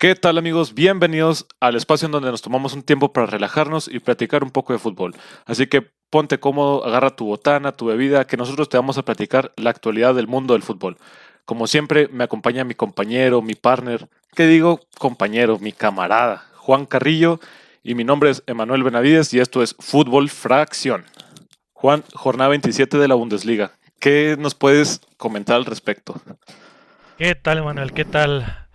¿Qué tal amigos? Bienvenidos al espacio en donde nos tomamos un tiempo para relajarnos y platicar un poco de fútbol. Así que ponte cómodo, agarra tu botana, tu bebida, que nosotros te vamos a platicar la actualidad del mundo del fútbol. Como siempre, me acompaña mi compañero, mi partner, ¿qué digo? Compañero, mi camarada, Juan Carrillo, y mi nombre es Emanuel Benavides y esto es Fútbol Fracción. Juan, jornada 27 de la Bundesliga. ¿Qué nos puedes comentar al respecto? ¿Qué tal, Emanuel? ¿Qué tal?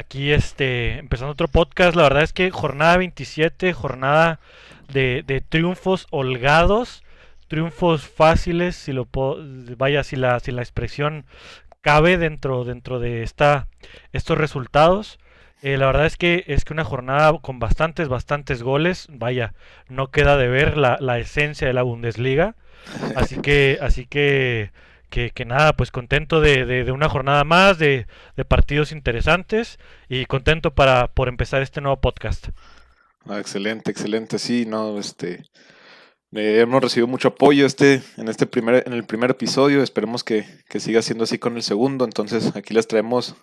Aquí este, empezando otro podcast. La verdad es que jornada 27, jornada de, de triunfos holgados, triunfos fáciles, si lo vaya, si la, si la expresión cabe dentro, dentro de esta, estos resultados. Eh, la verdad es que es que una jornada con bastantes, bastantes goles. Vaya, no queda de ver la, la esencia de la Bundesliga. Así que, así que que, nada, pues contento de, una jornada más, de, partidos interesantes y contento para por empezar este nuevo podcast. Ah, excelente, excelente, sí, no, este eh, hemos recibido mucho apoyo este, en este primer, en el primer episodio, esperemos que, siga siendo así con el segundo, entonces aquí les traemos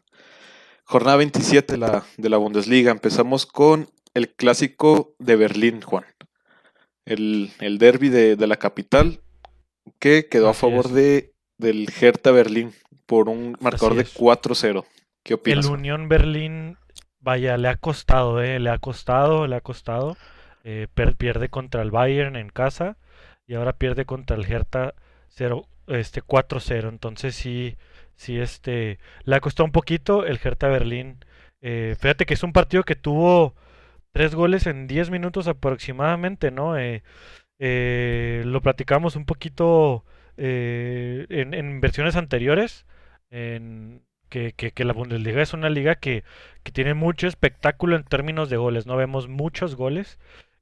jornada 27 de la, de la Bundesliga, empezamos con el clásico de Berlín, Juan, el, el derby de, la capital, que quedó a favor de del Hertha Berlín por un marcador de 4-0. ¿Qué opinas? El Unión Berlín, vaya, le ha costado, eh, le ha costado, le ha costado. Eh, pierde contra el Bayern en casa y ahora pierde contra el Hertha 0, este 4-0. Entonces sí, sí, este, le ha costado un poquito el Hertha Berlín. Eh, fíjate que es un partido que tuvo tres goles en 10 minutos aproximadamente, ¿no? Eh, eh, lo platicamos un poquito eh, en, versiones anteriores, que, la Bundesliga es una liga que, tiene mucho espectáculo en términos de goles, ¿no? Vemos muchos goles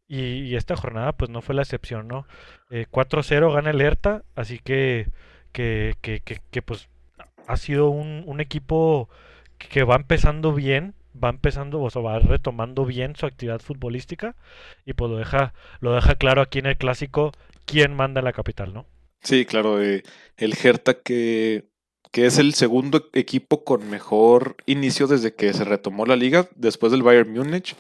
y, esta jornada pues no fue la excepción, ¿no? 4-0 eh, gana el así que, que, pues ha sido un, un equipo que va empezando bien, va empezando, o sea, va retomando bien su actividad futbolística y pues lo deja, lo deja claro aquí en el clásico quién manda en la capital, ¿no? Sí, claro, eh, el Hertha que, que es el segundo equipo con mejor inicio desde que se retomó la liga, después del Bayern Múnich.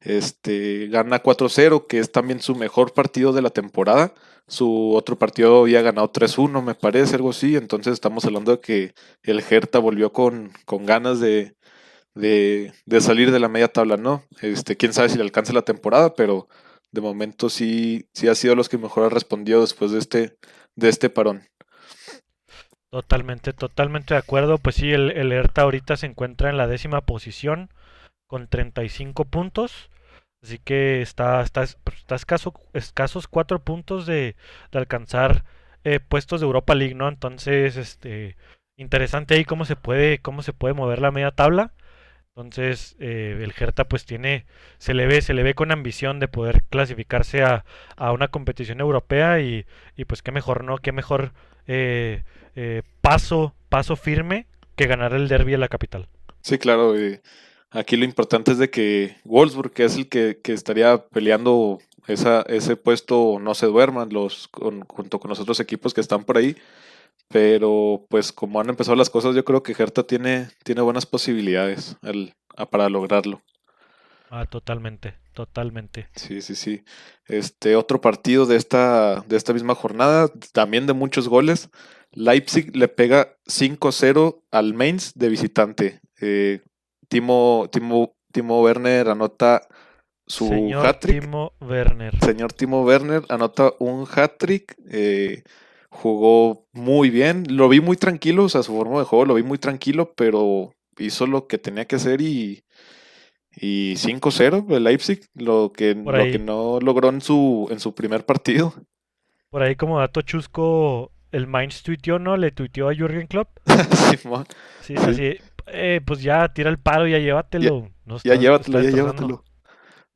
Este, gana 4-0, que es también su mejor partido de la temporada. Su otro partido había ganado 3-1, me parece, algo así. Entonces estamos hablando de que el Hertha volvió con, con ganas de, de, de, salir de la media tabla, ¿no? Este, quién sabe si le alcanza la temporada, pero de momento sí, sí ha sido los que mejor ha respondido después de este, de este parón. Totalmente, totalmente de acuerdo. Pues sí, el, el Hertha ahorita se encuentra en la décima posición con 35 puntos. Así que está, está, está escaso, escasos cuatro puntos de, de alcanzar eh, puestos de Europa League, ¿no? Entonces, este, interesante ahí cómo se puede, cómo se puede mover la media tabla. Entonces, eh, el Hertha pues tiene, se le ve, se le ve con ambición de poder clasificarse a, una competición europea y, pues qué mejor, ¿no? Qué mejor eh, eh, paso, paso firme que ganar el derby en la capital. Sí, claro. aquí lo importante es de que Wolfsburg, que es el que, estaría peleando esa, ese puesto, no se duerman los, junto con los otros equipos que están por ahí. Pero pues como han empezado las cosas, yo creo que Hertha tiene, tiene buenas posibilidades para lograrlo. Ah, totalmente, totalmente. Sí, sí, sí. Este otro partido de esta, de esta misma jornada, también de muchos goles. Leipzig le pega 5-0 al Mainz de visitante. Eh, Timo, Timo, Timo Werner anota su hat-trick. Timo Werner. Señor Timo Werner anota un hat-trick. Eh, jugó muy bien. Lo vi muy tranquilo, o sea, su forma de juego lo vi muy tranquilo, pero hizo lo que tenía que hacer y, y 5-0 el Leipzig, lo que, lo que no logró en su, en su primer partido. Por ahí como dato chusco, el Mainz tuiteó, ¿no? Le tuiteó a Jürgen Klopp. sí, así, eh, pues ya tira el paro, ya llévatelo. ya llévatelo, ya llévatelo.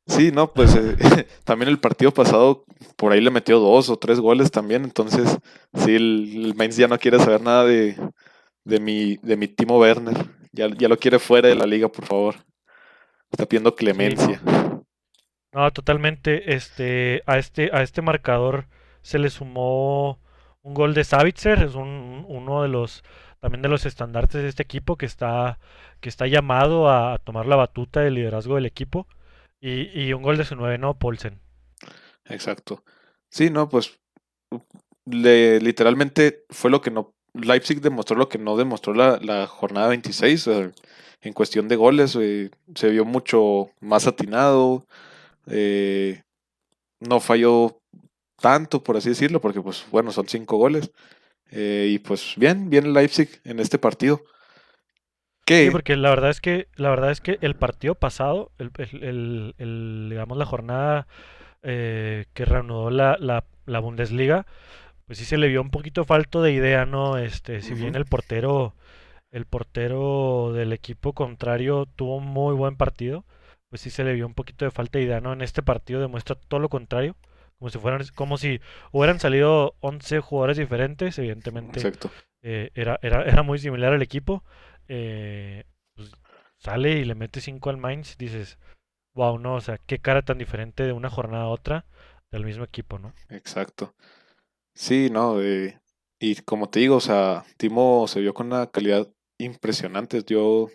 Sí, no, pues eh, también el partido pasado por ahí le metió dos o tres goles también, entonces sí, el, Mainz ya no quiere saber nada de, de, mi, de mi Timo Werner, ya, ya lo quiere fuera de la liga, por favor. Está pidiendo clemencia. no. totalmente, este, a este, a este marcador se le sumó un gol de Savitzer, es un, uno de los también de los estandartes de este equipo que está, que está llamado a tomar la batuta del liderazgo del equipo. Y, y un gol de su nueve, ¿no? Paulsen. Exacto. Sí, no, pues le, literalmente fue lo que no. Leipzig demostró lo que no demostró la, la jornada 26 eh, en cuestión de goles. eh, se vio mucho más atinado. eh, no falló tanto, por así decirlo, porque pues bueno, son cinco goles. y pues bien, bien Leipzig en este partido. Sí, Que, porque la verdad es que, la verdad es que el partido pasado, el, el- el- el, digamos, la jornada eh, que reanudó la, la, la Bundesliga, pues sí se le vio un poquito falto de idea, ¿no? Este, si bien el portero, el portero del equipo contrario tuvo un muy buen partido, pues sí se le vio un poquito de falta de idea, ¿no? En este partido demuestra todo lo contrario, como si fueran, como si hubieran salido 11 jugadores diferentes, evidentemente exacto. eh, era, era, era muy similar al equipo. Eh, pues, sale y le mete 5 al Mainz, dices, wow, no, o sea, qué cara tan diferente de una jornada a otra del mismo equipo, ¿no? Exacto. Sí, no, eh, y como te digo, o sea, Timo se vio con una calidad impresionante. Yo,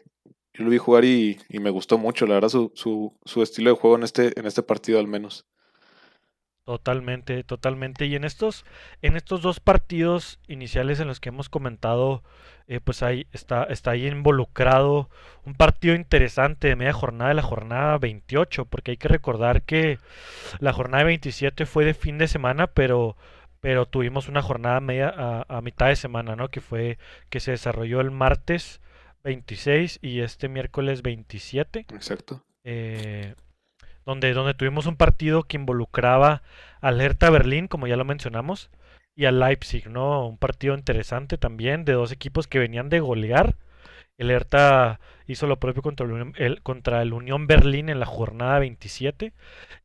lo vi jugar y, y me gustó mucho, la verdad, su, su, su estilo de juego en este, en este partido al menos. Totalmente, totalmente. Y en estos, en estos dos partidos iniciales en los que hemos comentado, eh, pues ahí está, está ahí involucrado un partido interesante de media jornada de la jornada 28, porque hay que recordar que la jornada 27 fue de fin de semana, pero, pero tuvimos una jornada media a, a mitad de semana, ¿no? Que fue, que se desarrolló el martes 26 y este miércoles 27. Exacto. eh, donde, donde tuvimos un partido que involucraba al Hertha Berlín, como ya lo mencionamos, y al Leipzig, ¿no? Un partido interesante también de dos equipos que venían de golear. El Hertha hizo lo propio contra el, el- contra el Unión Berlín en la jornada 27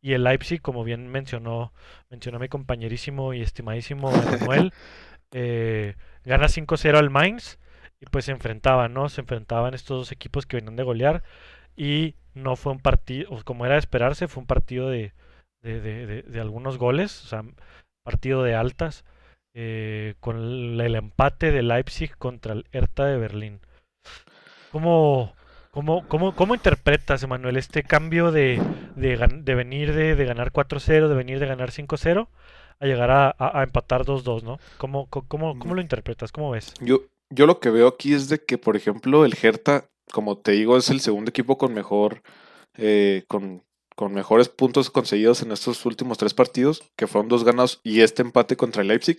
y el Leipzig, como bien mencionó, mencionó mi compañerísimo y estimadísimo Emanuel, eh, gana 5-0 al Mainz y pues se enfrentaban, ¿no? Se enfrentaban estos dos equipos que venían de golear y no fue un partido, como era de esperarse, fue un partido de, de, de- de- algunos goles, o sea, partido de altas, eh, con el, el empate de Leipzig contra el Hertha de Berlín. ¿Cómo, cómo, cómo, cómo interpretas, Emanuel, este cambio de, de, gan- de venir de, de ganar 4-0, de venir de ganar 5-0, a llegar a, a- a empatar 2-2, ¿no? ¿Cómo, cómo, cómo lo interpretas? ¿Cómo ves? Yo, yo lo que veo aquí es de que, por ejemplo, el Hertha, como te digo, es el segundo equipo con mejor, eh, con, con mejores puntos conseguidos en estos últimos tres partidos, que fueron dos ganados y este empate contra Leipzig.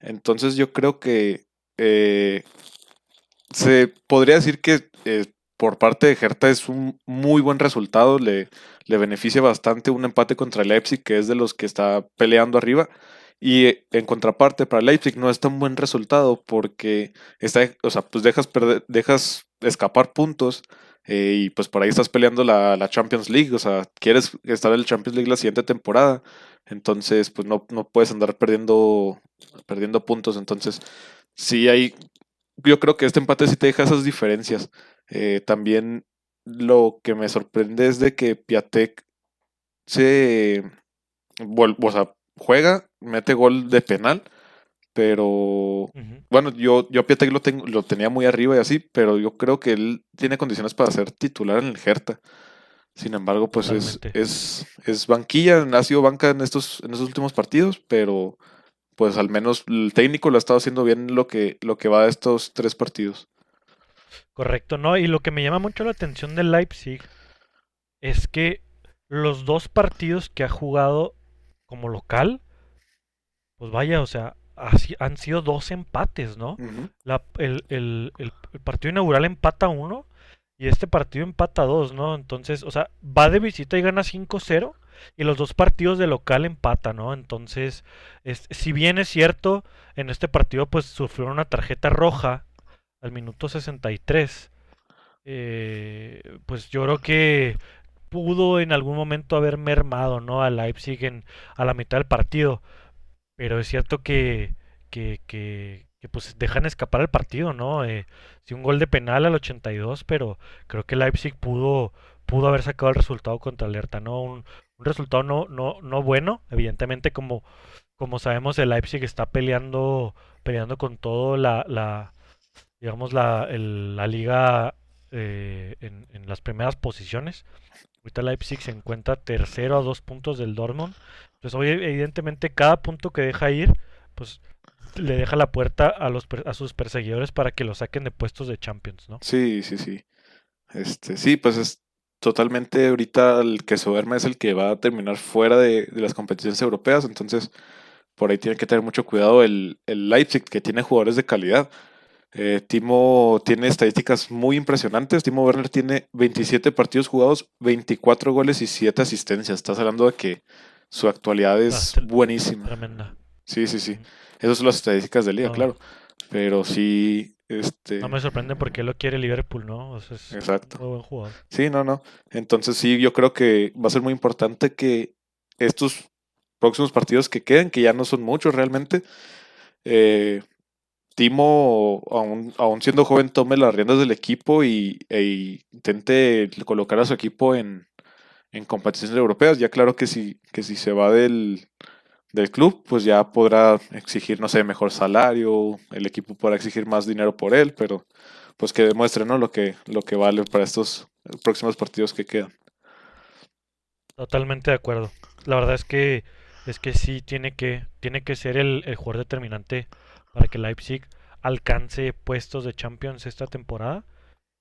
Entonces yo creo que eh, se podría decir que eh, por parte de Hertha es un muy buen resultado, le, le beneficia bastante un empate contra Leipzig, que es de los que está peleando arriba. Y en contraparte para Leipzig no es tan buen resultado porque está, o sea, pues dejas perder, dejas escapar puntos eh, y pues por ahí estás peleando la, la Champions League, o sea, quieres estar en la Champions League la siguiente temporada, entonces pues no, no puedes andar perdiendo, perdiendo puntos, entonces sí hay, yo creo que este empate sí te deja esas diferencias. Eh, también lo que me sorprende es de que Piatek se o sea, juega, mete gol de penal, pero bueno, yo, yo a Piatek lo, tengo, lo tenía muy arriba y así, pero yo creo que él tiene condiciones para ser titular en el Hertha. Sin embargo, pues es, es, es banquilla, ha sido banca en estos, en estos últimos partidos, pero pues al menos el técnico lo ha estado haciendo bien lo que, lo que va de estos tres partidos. Correcto, ¿no? Y lo que me llama mucho la atención del Leipzig es que los dos partidos que ha jugado como local, pues vaya, o sea, así- han sido dos empates, ¿no? La- el, el- el- el partido inaugural empata uno y este partido empata dos, ¿no? Entonces, o sea, va de visita y gana 5-0 y los dos partidos de local empata, ¿no? Entonces, es, si bien es cierto, en este partido pues sufrió una tarjeta roja al minuto 63, eh, pues yo creo que pudo en algún momento haber mermado, ¿no? A Leipzig en, a la mitad del partido. Pero es cierto que, que, que, pues dejan escapar el partido, ¿no? Eh, sí, un gol de penal al 82, pero creo que Leipzig pudo, pudo haber sacado el resultado contra el Hertha, ¿no? Un, un resultado no, no, no bueno, evidentemente como, como sabemos el Leipzig está peleando, peleando con todo la, la digamos, la, el- la liga eh, en, en las primeras posiciones. Ahorita Leipzig se encuentra tercero a dos puntos del Dortmund. Pues hoy evidentemente cada punto que deja ir, pues le deja la puerta a los a sus perseguidores para que lo saquen de puestos de Champions, ¿no? Sí, sí, sí. Este, sí, pues es totalmente ahorita el que duerme es el que va a terminar fuera de, de las competiciones europeas, entonces por ahí tiene que tener mucho cuidado el, el Leipzig, que tiene jugadores de calidad. Eh, Timo tiene estadísticas muy impresionantes. Timo Werner tiene 27 partidos jugados, 24 goles y 7 asistencias. Estás hablando de que su actualidad es buenísima. tremenda. Sí, sí, sí. Esas son las estadísticas de liga, No, claro. Pero sí, este, no me sorprende porque lo quiere Liverpool, ¿no? O sea, es un exacto. muy buen jugador. Sí, no, no. Entonces sí, yo creo que va a ser muy importante que estos próximos partidos que queden, que ya no son muchos realmente, eh, Timo, aún, siendo joven, tome las riendas del equipo y, e intente colocar a su equipo en, en competiciones europeas. Ya claro que si, que si se va del, del club, pues ya podrá exigir, no sé, mejor salario, el equipo podrá exigir más dinero por él, pero pues que demuestre, ¿no? Lo que, lo que vale para estos próximos partidos que quedan. Totalmente de acuerdo. La verdad es que es que sí tiene que tiene que ser el, el jugador determinante para que Leipzig alcance puestos de Champions esta temporada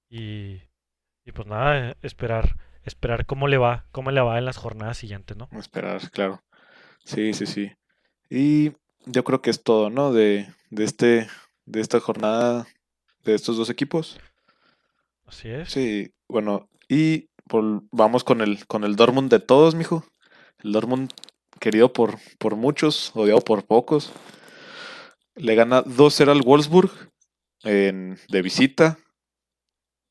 y, y pues nada, esperar esperar cómo le va, cómo le va en las jornadas siguientes, ¿no? Esperar, claro. Sí, sí, sí. Y yo creo que es todo, ¿no? De, de este, de esta jornada de estos dos equipos. Así es. Sí, bueno, y por- vamos con el, con el Dortmund de todos, mijo. El Dortmund querido por, por muchos, odiado por pocos. Le gana 2-0 al Wolfsburg en, de visita.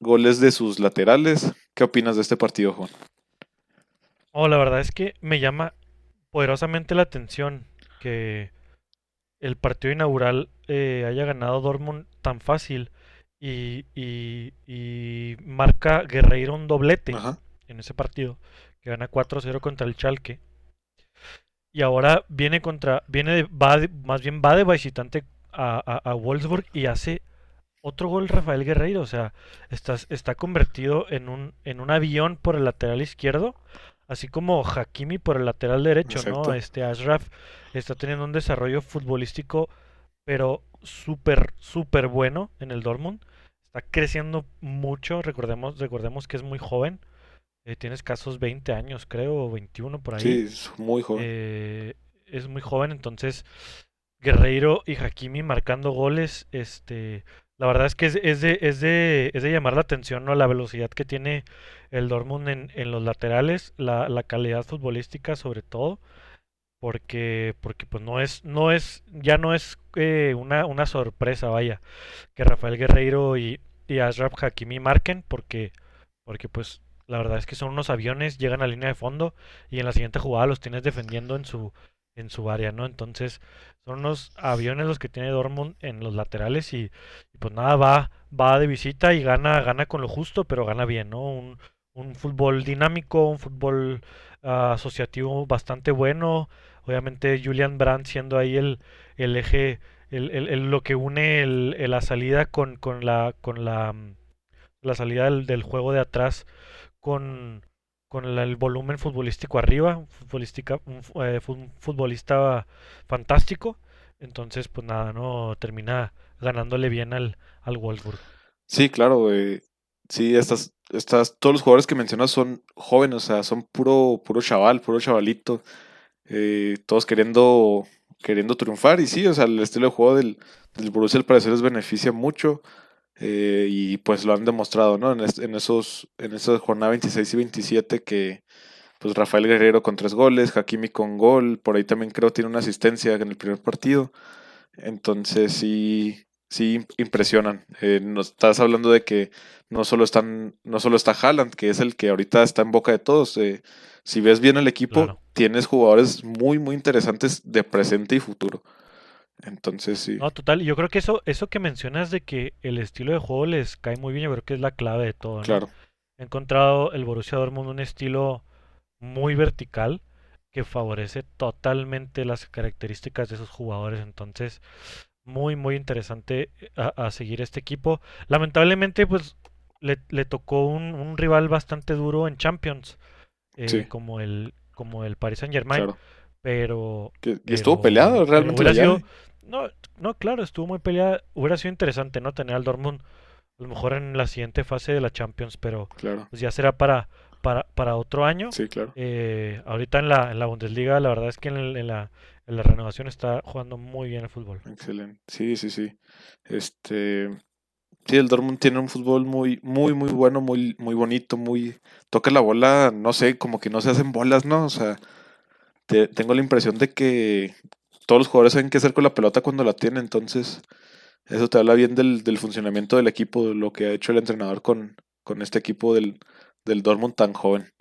Goles de sus laterales. ¿Qué opinas de este partido, Juan? Oh, la verdad es que me llama poderosamente la atención que el partido inaugural eh, haya ganado Dortmund tan fácil y, y, y marca Guerreiro un doblete Ajá, en ese partido, que gana 4-0 contra el Schalke. Y ahora viene contra, viene de, va de- más bien va de visitante a, a, a Wolfsburg y hace otro gol Rafael Guerreiro. O sea, está, está convertido en un, en un avión por el lateral izquierdo, así como Hakimi por el lateral derecho, ¿no? Este Ashraf está teniendo un desarrollo futbolístico, pero súper, súper bueno en el Dortmund. Está creciendo mucho, recordemos, recordemos que es muy joven. Eh, tiene escasos 20 años, creo, o 21 por ahí. Sí, es muy joven. Eh, es muy joven, entonces Guerreiro y Hakimi marcando goles, este, la verdad es que es, es de, es de, es de llamar la atención, ¿no? La velocidad que tiene el Dortmund en, en los laterales, la, la calidad futbolística sobre todo, porque, porque pues no es, no es, ya no es eh, una, una sorpresa, vaya, que Rafael Guerreiro y, y Ashraf Hakimi marquen, porque, porque pues la verdad es que son unos aviones, llegan a línea de fondo y en la siguiente jugada los tienes defendiendo en su, en su área, ¿no? Entonces, son unos aviones los que tiene Dortmund en los laterales y, pues nada, va, va de visita y gana, gana con lo justo, pero gana bien, ¿no? Un, un fútbol dinámico, un fútbol ah, asociativo bastante bueno. Obviamente Julian Brandt siendo ahí el, el eje, el, el- lo que une la salida con, con la, con la, la salida del juego de atrás con, con el volumen futbolístico arriba, futbolística, eh, un futbolista fantástico. Entonces, pues nada, no termina ganándole bien al, al Wolfsburg. Sí, claro, eh, sí, estas, estas, todos los jugadores que mencionas son jóvenes, o sea, son puro, puro chaval, puro chavalito, eh, todos queriendo, queriendo triunfar, y sí, o sea, el estilo de juego del, del Borussia al parecer les beneficia mucho, eh, y pues lo han demostrado, ¿no? En, es- en esos, en esa jornada 26 y 27 que, pues Rafael Guerrero con tres goles, Hakimi con gol, por ahí también creo tiene una asistencia en el primer partido. Entonces sí, sí im- impresionan. Eh, nos estás hablando de que no solo están, no solo está Haaland, que es el que ahorita está en boca de todos. eh, si ves bien el equipo, Claro. tienes jugadores muy, muy interesantes de presente y futuro. Entonces sí, No, total, yo creo que eso, eso que mencionas de que el estilo de juego les cae muy bien, yo creo que es la clave de todo, ¿no? claro. He encontrado el Borussia Dortmund un estilo muy vertical que favorece totalmente las características de esos jugadores. Entonces, muy, muy interesante a, seguir este equipo. Lamentablemente, pues le, tocó un, rival bastante duro en Champions, eh, como el como el Paris Saint Germain. Pero, estuvo peleado realmente. no, no, claro, estuvo muy peleado. Hubiera sido interesante, ¿no? Tener al Dortmund a lo mejor en la siguiente fase de la Champions, pero claro. pues ya será para, para, para otro año. Sí, claro. Eh, ahorita en la, en la Bundesliga, la verdad es que en, la, en la renovación está jugando muy bien el fútbol. Excelente. Sí, sí, sí. Este. Sí, el Dortmund tiene un fútbol muy, muy, muy bueno, muy, muy bonito, muy. Toca la bola, no sé, como que no se hacen bolas, ¿no? O sea, tengo la impresión de que todos los jugadores saben qué hacer con la pelota cuando la tienen, entonces eso te habla bien del, del funcionamiento del equipo, de lo que ha hecho el entrenador con, con este equipo del, del Dortmund tan joven.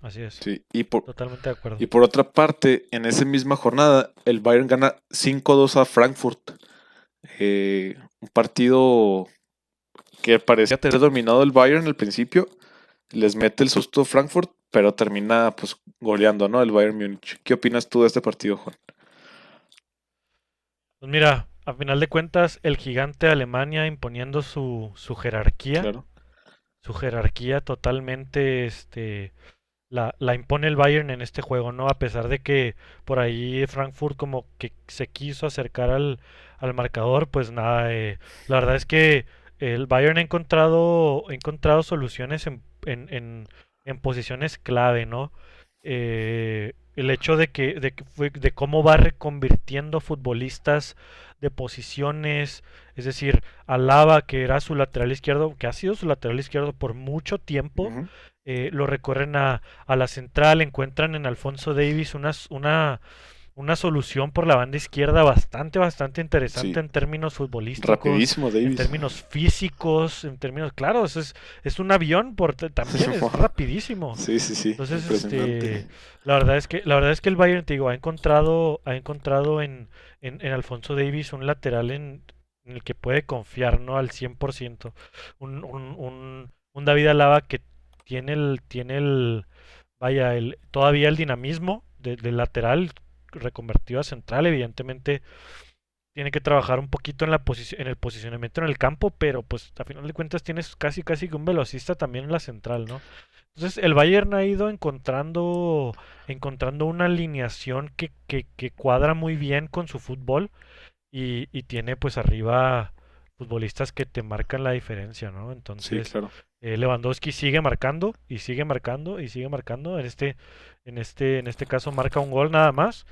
Así es. Sí, y por, Totalmente de acuerdo. Y por otra parte, en esa misma jornada, el Bayern gana 5-2 a Frankfurt. Eh, un partido que parecía tener dominado el Bayern al principio. Les mete el susto Frankfurt, pero termina pues goleando, ¿no? El Bayern Múnich. ¿Qué opinas tú de este partido, Juan? Pues mira, a final de cuentas, el gigante de Alemania imponiendo su, su jerarquía. Su jerarquía totalmente, este, la, la, impone el Bayern en este juego, ¿no? A pesar de que por ahí Frankfurt como que se quiso acercar al, al marcador, pues nada, eh, la verdad es que el Bayern ha encontrado, ha encontrado soluciones en, en, en, posiciones clave, ¿no? Eh, el hecho de que, de, de cómo va reconvirtiendo futbolistas de posiciones, es decir, Alaba, que era su lateral izquierdo, que ha sido su lateral izquierdo por mucho tiempo, eh, lo recorren a, a, la central, encuentran en Alfonso Davis una, una, una solución por la banda izquierda bastante, bastante interesante en términos futbolísticos. Rapidísimo, Davis. En términos físicos, en términos, claro, es, es un avión, por, también es rapidísimo. Sí, sí, sí. Entonces, este, la verdad es que, la verdad es que el Bayern, te digo, ha encontrado, ha encontrado en, en, Alfonso Davis un lateral en, el que puede confiar, ¿no? Al 100%. Un, un, un, un David Alaba que tiene el, tiene el, vaya, el, todavía el dinamismo del lateral, reconvertido a central, evidentemente tiene que trabajar un poquito en la en el posicionamiento en el campo, pero pues a final de cuentas tienes casi casi que un velocista también en la central, ¿no? Entonces el Bayern ha ido encontrando encontrando una alineación que, que, cuadra muy bien con su fútbol y, tiene pues arriba futbolistas que te marcan la diferencia, ¿no? Entonces eh, Lewandowski sigue marcando y sigue marcando y sigue marcando. En este, en este, en este caso marca un gol nada más.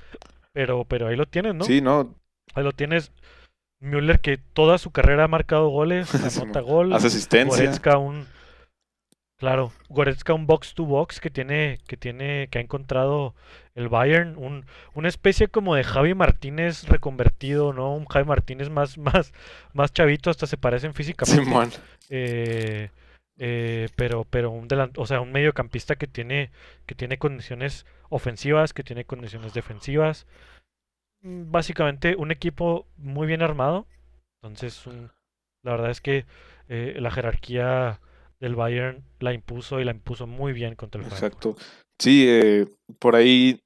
Pero, pero ahí lo tienes, ¿no? Sí, no. Ahí lo tienes. Müller que toda su carrera ha marcado goles, anota gol. Hace asistencia. Goretzka un claro, Goretzka un box to box que tiene que tiene que ha encontrado el Bayern, un, una especie como de Javi Martínez reconvertido, ¿no? Un Javi Martínez más más más chavito, hasta se parecen físicamente. Simón. Eh, eh, pero pero un o sea, un mediocampista que tiene que tiene condiciones ofensivas, que tiene condiciones defensivas. Mm, básicamente un equipo muy bien armado. Entonces, la verdad es que eh, la jerarquía del Bayern la impuso y la impuso muy bien contra el Bayern. Exacto. Sí, eh, por ahí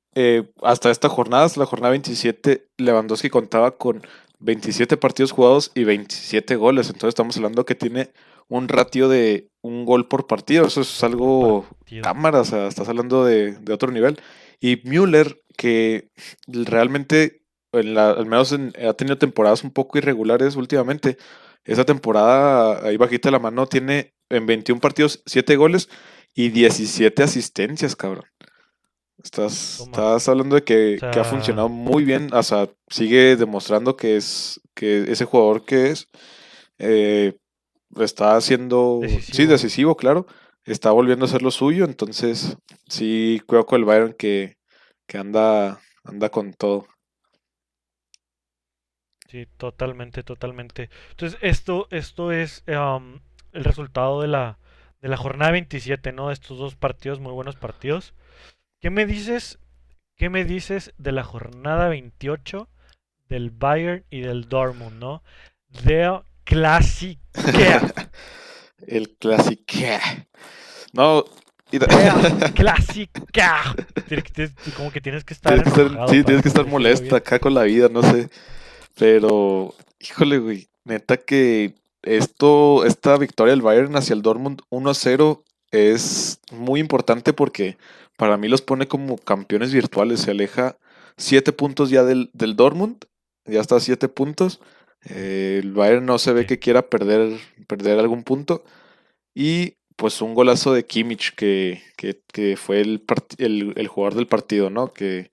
hasta esta jornada, la jornada 27, Lewandowski contaba con 27 partidos jugados y 27 goles. Entonces estamos hablando que tiene un ratio de un gol por partido. Eso es algo cámara, o sea, estás hablando de, otro nivel. Y Müller, que realmente, en la, al menos ha tenido temporadas un poco irregulares últimamente. Esa temporada, ahí bajita la mano, tiene en 21 partidos 7 goles y 17 asistencias, cabrón. Estás, estás hablando de que, que, ha funcionado muy bien. O sea, sigue demostrando que es que ese jugador que es. Eh, está haciendo, sí, decisivo, claro, está volviendo a hacer lo suyo, entonces sí, creo con el Bayern que, que anda, anda con todo. Sí, totalmente, totalmente. Entonces, esto, esto es el resultado de la, de la jornada 27, ¿no? De estos dos partidos, muy buenos partidos. ¿Qué me dices? ¿Qué me dices de la jornada 28 del Bayern y del Dortmund, ¿no? De clásica. el clásica. No, clásica. Como que tienes que estar. sí, tienes que estar molesta acá con la vida, no sé. Pero, híjole, güey. Neta que esto, esta victoria del Bayern hacia el Dortmund 1-0 es muy importante porque para mí los pone como campeones virtuales. Se aleja 7 puntos ya del, del Dortmund. Ya está a 7 puntos. Eh, el Bayern no se ve que quiera perder, perder algún punto. Y pues un golazo de Kimmich que, que, fue el, el, jugador del partido, ¿no? Que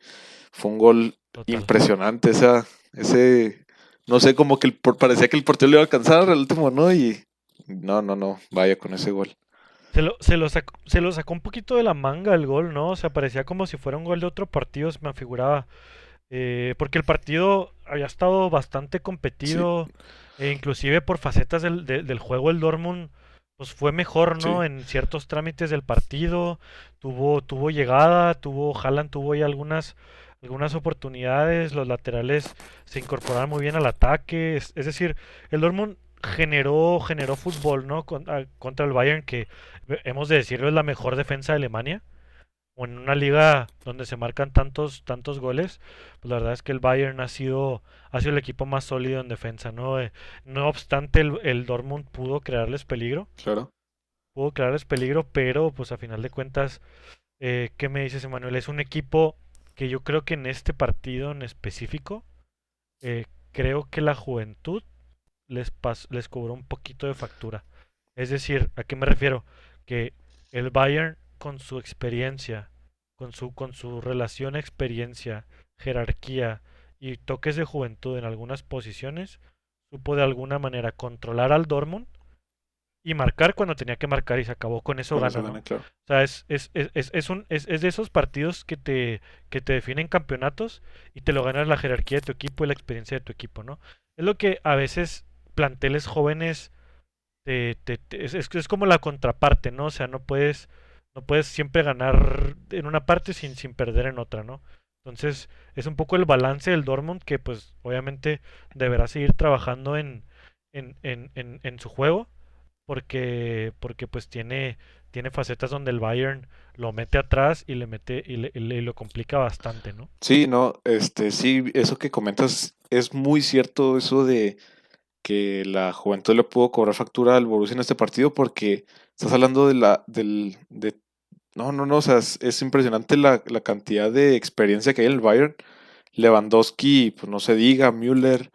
fue un gol impresionante. Esa, ese, no sé, como que el, parecía que el partido le iba a alcanzar al último, ¿no? Y no, no, no, vaya con ese gol. Se lo, se, lo sacó, se lo sacó un poquito de la manga el gol, ¿no? O sea, parecía como si fuera un gol de otro partido, se me figuraba. Eh, porque el partido había estado bastante competido, e inclusive por facetas del, del juego el Dortmund pues fue mejor, ¿no? En ciertos trámites del partido, tuvo, tuvo llegada, tuvo, Haaland tuvo ya algunas, algunas oportunidades, los laterales se incorporaron muy bien al ataque, es, decir, el Dortmund generó, generó fútbol, ¿no? contra el Bayern, que hemos de decirlo es la mejor defensa de Alemania o en una liga donde se marcan tantos tantos goles, pues la verdad es que el Bayern ha sido ha sido el equipo más sólido en defensa, ¿no? Eh, no obstante el, el, Dortmund pudo crearles peligro. Claro. Pudo crearles peligro, pero pues a final de cuentas eh, ¿qué me dices, Emanuel? Es un equipo que yo creo que en este partido en específico eh, creo que la juventud les les cobró un poquito de factura. Es decir, ¿a qué me refiero? Que el Bayern con su experiencia, con su, con su relación experiencia, jerarquía y toques de juventud en algunas posiciones, supo de alguna manera controlar al Dortmund y marcar cuando tenía que marcar y se acabó con eso gana, O sea, es, es, es, es, un, es, de esos partidos que te, que te definen campeonatos y te lo ganas la jerarquía de tu equipo y la experiencia de tu equipo, ¿no? Es lo que a veces planteles jóvenes te, te, es, es como la contraparte, ¿no? O sea, no puedes no puedes siempre ganar en una parte sin, sin perder en otra, ¿no? Entonces es un poco el balance del Dortmund que pues obviamente deberá seguir trabajando en, en, en, en, su juego porque, porque pues tiene, tiene facetas donde el Bayern lo mete atrás y le mete y, le, y lo complica bastante, ¿no? Sí, no, este sí, eso que comentas es muy cierto, eso de que la juventud le pudo cobrar factura al Borussia en este partido porque estás hablando de la del, de no, no, no, o sea, es, impresionante la, cantidad de experiencia que hay en el Bayern. Lewandowski, pues no se diga, Müller,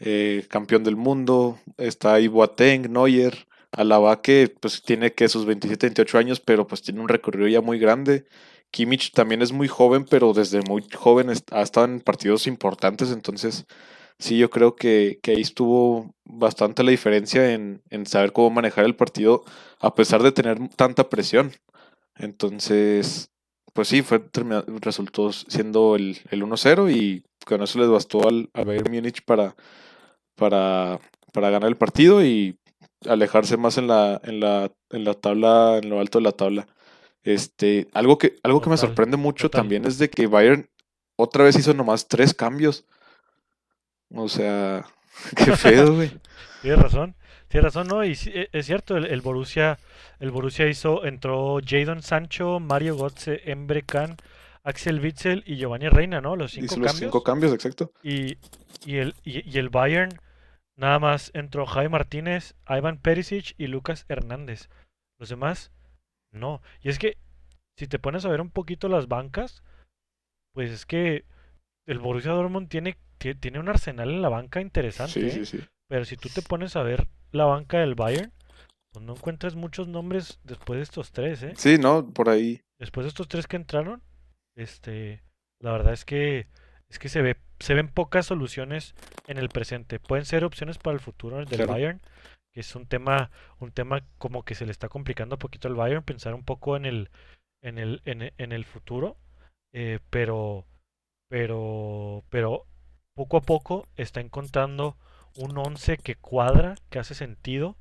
eh, campeón del mundo, está ahí Boateng, Neuer, Alaba que pues tiene que sus 27, 28 años, pero pues tiene un recorrido ya muy grande. Kimmich también es muy joven, pero desde muy joven ha estado en partidos importantes, entonces sí, yo creo que, ahí estuvo bastante la diferencia en, en saber cómo manejar el partido a pesar de tener tanta presión. Entonces, pues sí, fue resultó siendo el, el 1-0 y con eso les bastó al, Bayern Múnich para, para, para ganar el partido y alejarse más en la, en la, en la tabla, en lo alto de la tabla. Este, algo que, algo que me sorprende mucho también es de que Bayern otra vez hizo nomás tres cambios. O sea, qué feo, güey. Tienes razón. Tienes razón, ¿no? Y e, es cierto, el, Borussia el Borussia hizo, entró Jadon Sancho, Mario Götze, Embre Can, Axel Witzel y Giovanni Reina, ¿no? Los cinco cambios. Los cinco cambios, exacto. Y, y, el, y, el Bayern, nada más entró Jaime Martínez, Ivan Perisic y Lucas Hernández. Los demás, no. Y es que, si te pones a ver un poquito las bancas, pues es que el Borussia Dortmund tiene, tiene un arsenal en la banca interesante. Sí, sí, ¿eh? sí. Pero si tú te pones a ver la banca del Bayern, pues no encuentras muchos nombres después de estos tres, ¿eh? Sí, no, por ahí. Después de estos tres que entraron, este, la verdad es que es que se ve se ven pocas soluciones en el presente. Pueden ser opciones para el futuro del Bayern, que es un tema un tema como que se le está complicando un poquito al Bayern pensar un poco en el en el en, el futuro, eh, pero pero pero poco a poco está encontrando un 11 que cuadra, que hace sentido.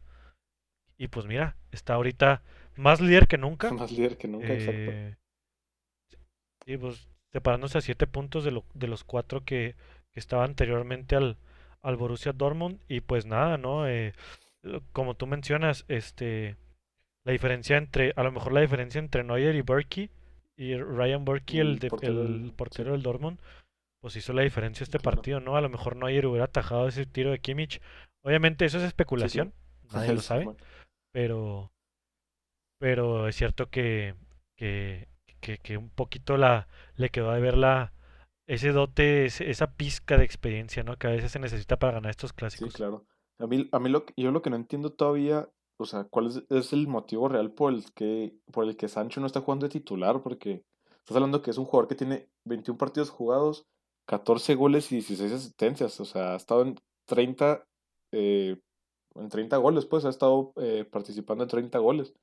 Y pues mira, está ahorita más líder que nunca. Más líder que nunca, exacto. Eh, y pues separándose a 7 puntos de, lo, de los 4 que, que estaba anteriormente al, al Borussia Dortmund. Y pues nada, ¿no? Eh, como tú mencionas, este la diferencia entre, a lo mejor la diferencia entre Neuer y Berkey y Ryan Berkey, el, de- portero el del... portero Sí, del Dortmund, pues hizo la diferencia este claro. partido, ¿no? A lo mejor Neuer hubiera atajado ese tiro de Kimmich. Obviamente eso es Sí, especulación, nadie lo sabe, pero, pero es cierto que, que, que, que un poquito la, le quedó de ver la, ese dote, esa pizca de experiencia, ¿no? Que a veces se necesita para ganar estos Sí, clásicos. claro. A mí, a mí lo yo lo que no entiendo todavía, o sea, ¿cuál es, es el motivo real por el que, por el que Sancho no está jugando de titular? Porque estás hablando que es un jugador que tiene 21 partidos jugados, 14 goles y 16 asistencias, o sea, ha estado en 30, eh, en 30 goles, pues, ha estado eh, participando en 30 goles.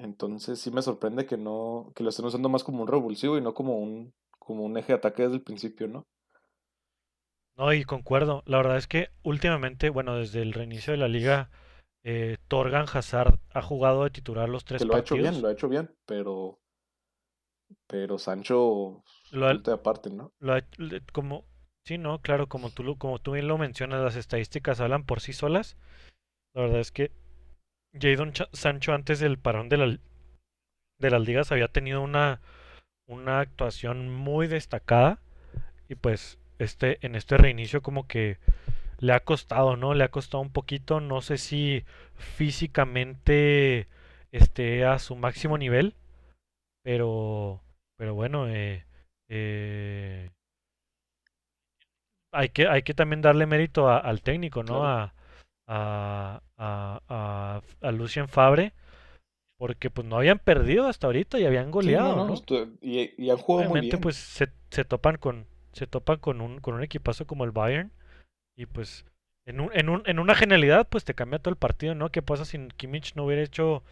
Entonces sí me sorprende que no, que lo estén usando más como un revulsivo y no como un, como un eje de ataque desde el principio, ¿no? No, y concuerdo. La verdad es que últimamente, bueno, desde el reinicio de la liga, eh, Torgan Hazard ha jugado de titular los tres Que lo ha hecho bien, partidos. lo ha hecho bien, pero Pero Sancho, Lo ha- aparte, ¿no? lo ha- como, sí, no, claro, como tú, lo- como tú bien lo mencionas, las estadísticas hablan por sí solas. La verdad es que Jadon Sancho antes del parón de, la- de las ligas había tenido una, una actuación muy destacada y pues este, en este reinicio como que le ha costado, ¿no? Le ha costado un poquito, no sé si físicamente esté a su máximo nivel, pero, pero bueno, eh, eh, hay que, hay que también darle mérito a- al técnico, ¿no? Claro. A, a, a, a, a Lucien Favre, porque pues no habían perdido hasta ahorita y habían Sí, no, goleado, no, ¿no? estu- y, y han jugado muy bien. pues se, se topan con, se topan con un, con un equipazo como el Bayern y pues en un, en un, en una genialidad pues te cambia todo el partido, ¿no? ¿Qué pasa si Kimmich no hubiera hecho,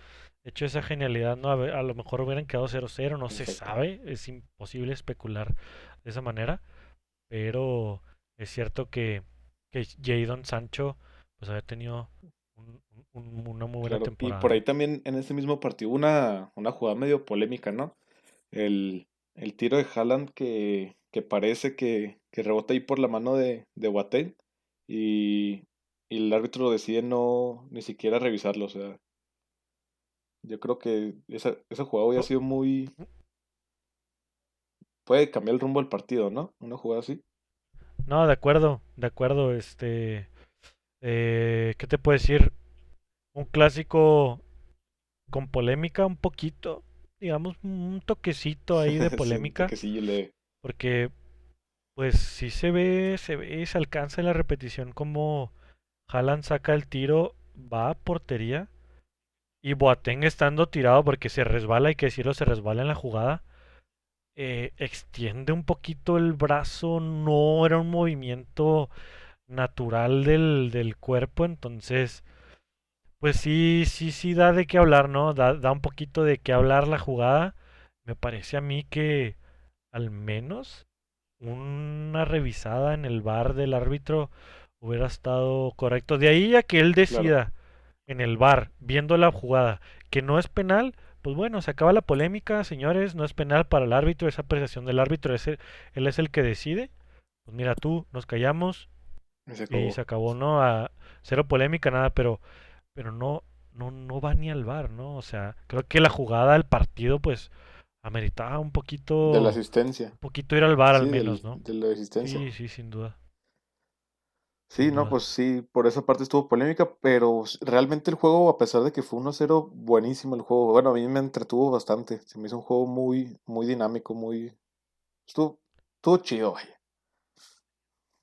hecho esa genialidad, ¿no? A, ver, a lo mejor hubieran quedado 0-0, no se sabe, es imposible especular de esa manera, pero es cierto que, que Jadon Sancho pues había tenido un- un- una muy buena Claro. Y temporada, por ahí también en ese mismo partido una, una jugada medio polémica, ¿no? El, el tiro de Haaland que, que parece que, que rebota ahí por la mano de, de Boateng y, y el árbitro decide no ni siquiera revisarlo. O sea, yo creo que esa, esa jugada hubiera Oh, sido muy... Puede cambiar el rumbo del partido, ¿no? Una jugada así. No, de acuerdo, de acuerdo, este, eh, ¿qué te puedo decir? Un clásico con polémica un poquito, digamos, un toquecito ahí de polémica, le... porque pues sí se ve, se ve, se alcanza en la repetición como Haaland saca el tiro, va a portería y Boateng estando tirado porque se resbala, hay que decirlo, se resbala en la jugada, eh, extiende un poquito el brazo, no era un movimiento natural del, del cuerpo, entonces pues sí, sí, sí da de qué hablar, ¿no? Da, da un poquito de qué hablar la jugada. Me parece a mí que al menos una revisada en el bar del árbitro hubiera estado correcto. De ahí a que él Claro. decida en el bar, viendo la jugada, que no es penal, pues bueno, se acaba la polémica, señores, no es penal para el árbitro, es apreciación del árbitro, es el- él es el que decide. Pues mira tú, nos callamos y Se y se acabó. ¿no? A cero polémica, nada, pero pero no, no, no va ni al bar, ¿no? O sea, creo que la jugada del partido, pues, ameritaba un De la poquito, asistencia. un poquito ir al bar al menos, del, ¿no? de la asistencia. Sí, sí, sin duda, Sí, sin no, duda. pues sí, por esa parte estuvo polémica, pero realmente el juego, a pesar de que fue 1-0, buenísimo el juego. Bueno, a mí me entretuvo bastante. Se me hizo un juego muy, muy dinámico, muy... Estuvo, estuvo chido, vaya.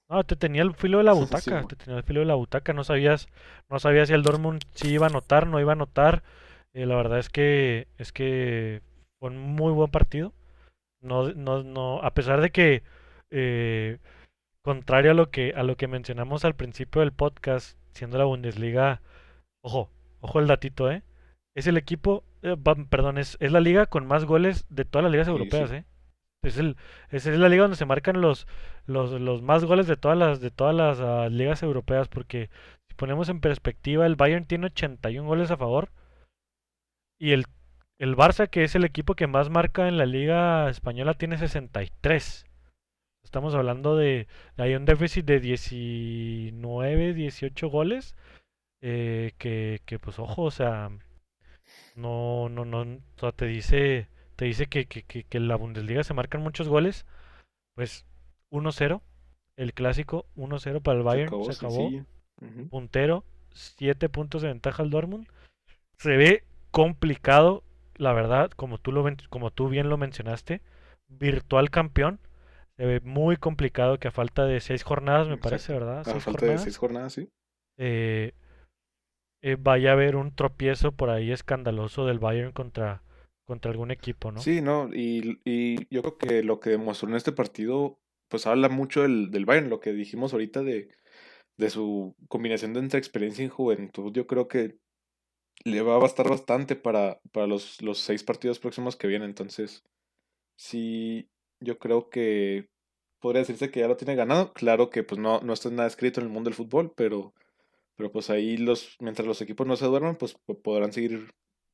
No, te tenía el filo de la Sí, butaca, te tenía el filo de la butaca, no sabías, no sabías si el Dortmund sí iba a anotar, no iba a anotar. Eh, la verdad es que, es que fue un muy buen partido. No, no, no, a pesar de que, eh, contrario a lo que, a lo que mencionamos al principio del podcast, siendo la Bundesliga Ojo, ojo el datito, ¿eh? Es el equipo, eh, perdón, es, es la liga con más goles de todas las ligas europeas, sí. ¿eh? Es el, es, es la liga donde se marcan los, los, los más goles de todas las, de todas las ah, ligas europeas, porque si ponemos en perspectiva, el Bayern tiene 81 goles a favor y el, el Barça, que es el equipo que más marca en la liga española, tiene 63. Estamos hablando de, hay un déficit de 19, 18 goles, eh, que, que pues ojo, o sea, No, no, no, o sea, te dice, te dice que, que, que, que en la Bundesliga se marcan muchos goles, pues 1-0, el clásico 1-0 para el Se Bayern, acabó, se acabó, puntero, 7 puntos de ventaja al Dortmund. Se ve complicado, la verdad, como tú lo como tú bien lo mencionaste, virtual campeón. Se ve muy complicado que a falta de seis jornadas, me parece. ¿verdad? A Seis falta de seis jornadas. jornadas, sí. eh, eh, vaya a haber un tropiezo por ahí escandaloso del Bayern contra, contra algún equipo, ¿no? Sí, ¿no? Y, y yo creo que lo que demostró en este partido, pues habla mucho del, del Bayern, lo que dijimos ahorita de, de su combinación de entre experiencia y juventud. Yo creo que le va a bastar bastante para, para los, los seis partidos próximos que vienen. Entonces, sí, yo creo que podría decirse que ya lo tiene ganado. Claro que pues no, no está nada escrito en el mundo del fútbol, pero, pero pues ahí los, mientras los equipos no se duerman, pues po- podrán seguir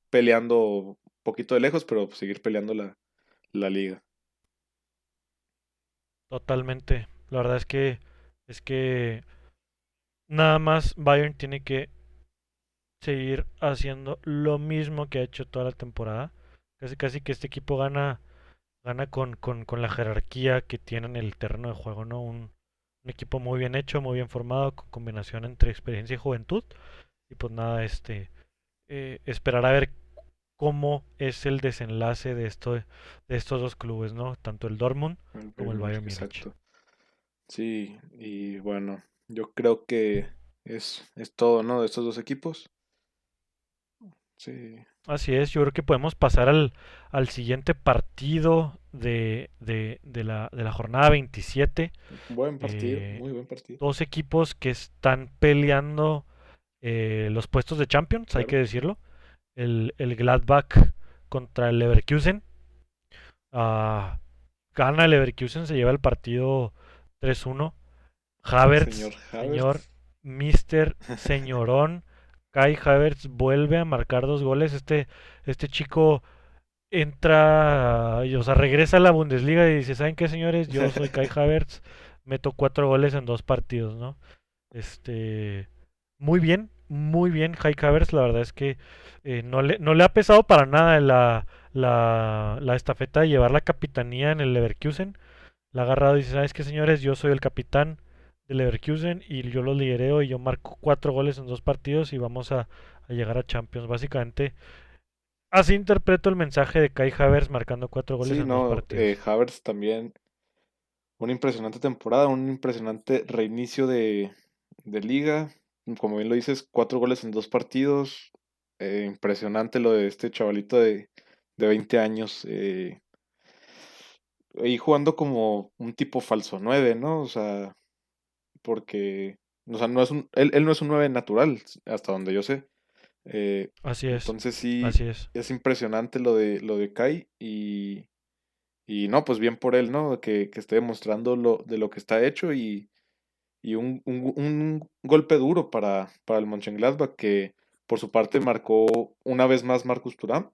peleando poquito de lejos, pero seguir peleando la, la liga. Totalmente. La verdad es que es que nada más Bayern tiene que seguir haciendo lo mismo que ha hecho toda la temporada. Casi casi que este equipo gana gana con, con, con la jerarquía que tiene en el terreno de juego, ¿no? Un, un equipo muy bien hecho, muy bien formado, con combinación entre experiencia y juventud. Y pues nada, este eh, esperar a ver cómo es el desenlace de esto de estos dos clubes, ¿no? Tanto el Dortmund El como el Bayern Múnich. Sí, y bueno, yo creo que es, es todo, ¿no? De estos dos equipos. Sí, Así es, yo creo que podemos pasar al, al siguiente partido de, de, de la, de la jornada 27. buen partido, Eh, muy buen partido. dos equipos que están peleando eh, los puestos de Champions, hay que decirlo. El, el Gladbach contra el Leverkusen. Ah, gana el Leverkusen, se lleva el partido 3-1. Havertz, Señor. Mister, señorón. Kai Havertz vuelve a marcar dos goles. Este, este chico entra, y, o sea, regresa a la Bundesliga y dice, ¿saben qué, señores? Yo soy Kai Havertz, meto cuatro goles en dos partidos, ¿no? Este, muy bien, muy bien Kai Havertz, la verdad es que eh, no le, no le ha pesado para nada la, la, la estafeta de llevar la capitanía en el Leverkusen. La ha agarrado y dice, ¿sabes qué, señores? Yo soy el capitán del Leverkusen y yo lo lidereo y yo marco cuatro goles en dos partidos y vamos a, a llegar a Champions. Básicamente, así interpreto el mensaje de Kai Havertz marcando cuatro goles Sí, en dos no, partidos. eh, Havertz también, una impresionante temporada, un impresionante reinicio de, de liga. Como bien lo dices, cuatro goles en dos partidos. eh, impresionante lo de este chavalito de, de 20 años. eh, y jugando como un tipo falso 9, ¿no? O sea, porque, o sea, no es un, él, él no es un 9 natural, hasta donde yo sé. Eh, Así es, entonces sí, así es. es impresionante lo de, lo de Kai y, y no, pues bien por él, ¿no? Que, que esté demostrando lo, de lo que está hecho y, y un, un- golpe duro para, para el Mönchengladbach que por su parte marcó una vez más Marcus Thuram,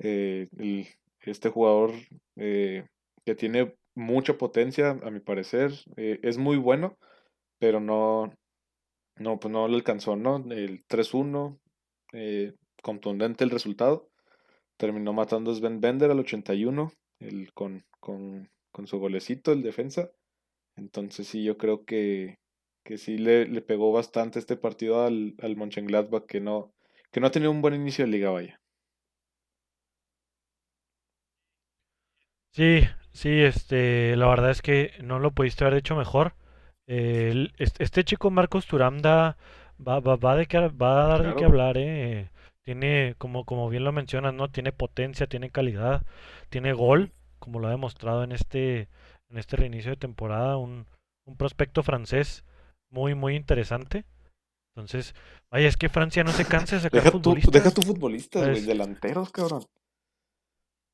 eh, el- este jugador eh, que tiene mucha potencia, a mi parecer, eh, es muy bueno, pero no, no, pues no le alcanzó, ¿no? El 3-1, eh, contundente el resultado. Terminó matando a Sven Bender al 81, el, con, con, con su golecito, el defensa. Entonces sí, yo creo que, que sí le, le pegó bastante este partido al, al Mönchengladbach, que no, que no ha tenido un buen inicio de liga, vaya. Sí, sí, este, la verdad es que no lo pudiste haber hecho mejor. Eh, el- este, este chico Marcos Thuram da, va, va, va de qué, va a dar de qué hablar, eh. Tiene, como, como bien lo mencionas, ¿no? Tiene potencia, tiene calidad, tiene gol, como lo ha demostrado en este, en este reinicio de temporada, un, un prospecto francés muy, muy interesante. Entonces, vaya, es que Francia no se cansa de sacar deja tú, deja futbolistas. tu futbolistas, güey, ¿sabes? delanteros, cabrón.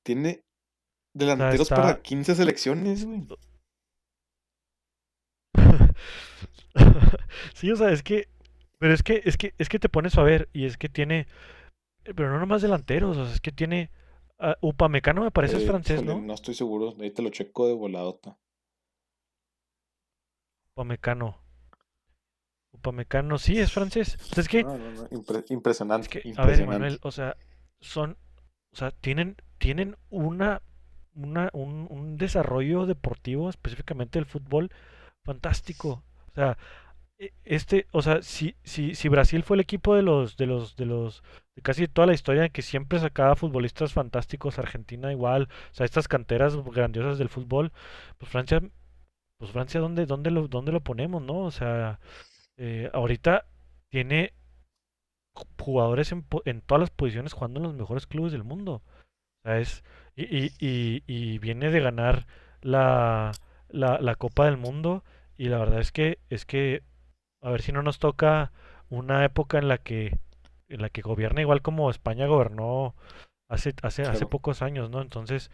Tiene delanteros para está, 15 selecciones, güey. Sí, o sea, es que, pero es que, es que, es que te pones a ver y es que tiene, pero no nomás delanteros, o sea, es que tiene, ah, Upamecano me parece es Eh, francés, ¿no? no estoy seguro, ahí te lo checo de voladota. Upamecano, Upamecano, sí, es francés. O sea, es que, No, no, no, impre- es impresionante, a ver, impresionante. o sea, son, o sea, tienen, tienen una, una un, un desarrollo deportivo, específicamente el fútbol, fantástico. O sea, e- este, o sea, si, si, si Brasil fue el equipo de los, de los, de los, casi toda la historia que siempre sacaba futbolistas fantásticos, Argentina igual, o sea, estas canteras grandiosas del fútbol, pues Francia, pues Francia, ¿dónde, dónde lo, dónde lo ponemos, no? O sea, eh, ahorita tiene jugadores en, en todas las posiciones jugando en los mejores clubes del mundo. O sea, es, y, y, y, y viene de ganar la, la, la Copa del Mundo y la verdad es que, es que a ver si no nos toca una época en la que en la que gobierna igual como España gobernó hace hace hace pocos años, ¿no? Entonces,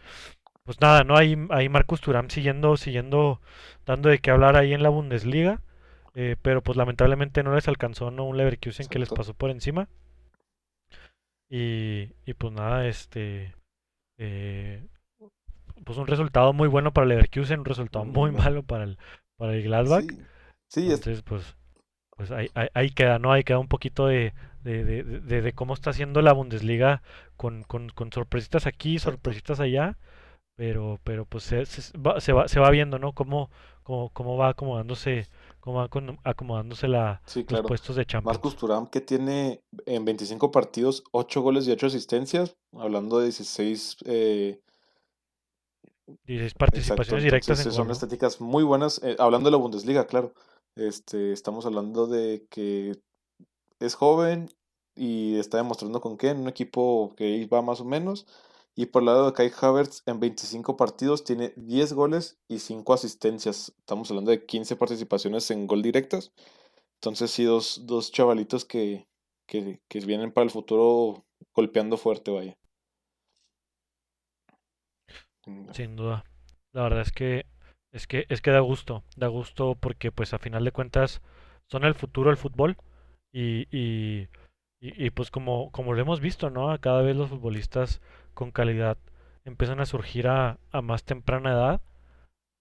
pues nada, ¿no? Ahí, ahí Marcus Thuram siguiendo siguiendo dando de qué hablar ahí en la Bundesliga, eh, pero pues lamentablemente no les alcanzó, ¿no? Un Leverkusen que les pasó por encima y, y pues nada, este eh, pues un resultado muy bueno para Leverkusen, un resultado Muy malo para el para el Gladbach. Sí, sí, es, Entonces, pues pues ahí, ahí, ahí queda, ¿no? Ahí queda un poquito de, de, de, de- de cómo está haciendo la Bundesliga con, con, con sorpresitas aquí, sorpresitas allá, pero, pero pues se, se va, se va, se va viendo, ¿no? Cómo, cómo, cómo va acomodándose, cómo va acomodándose la, Sí, los puestos de Marcus Champions. Thuram que tiene en 25 partidos 8 goles y 8 asistencias, hablando de 16, eh, 16 exacto, participaciones directas entonces en son gol, ¿no? estéticas muy buenas, eh, hablando de la Bundesliga, claro, este, estamos hablando de que es joven y está demostrando con qué, en un equipo que va más o menos, y por el lado de Kai Havertz en 25 partidos tiene 10 goles y 5 asistencias, estamos hablando de 15 participaciones en gol directas, entonces sí, dos, dos chavalitos que, que, que vienen para el futuro golpeando fuerte, vaya. Mm, Sin duda. La verdad es que, es que, es que da gusto, da gusto porque pues a final de cuentas son el futuro del fútbol y, y, y, y, pues como, como lo hemos visto, ¿no? Cada vez los futbolistas con calidad empiezan a surgir a, a más temprana edad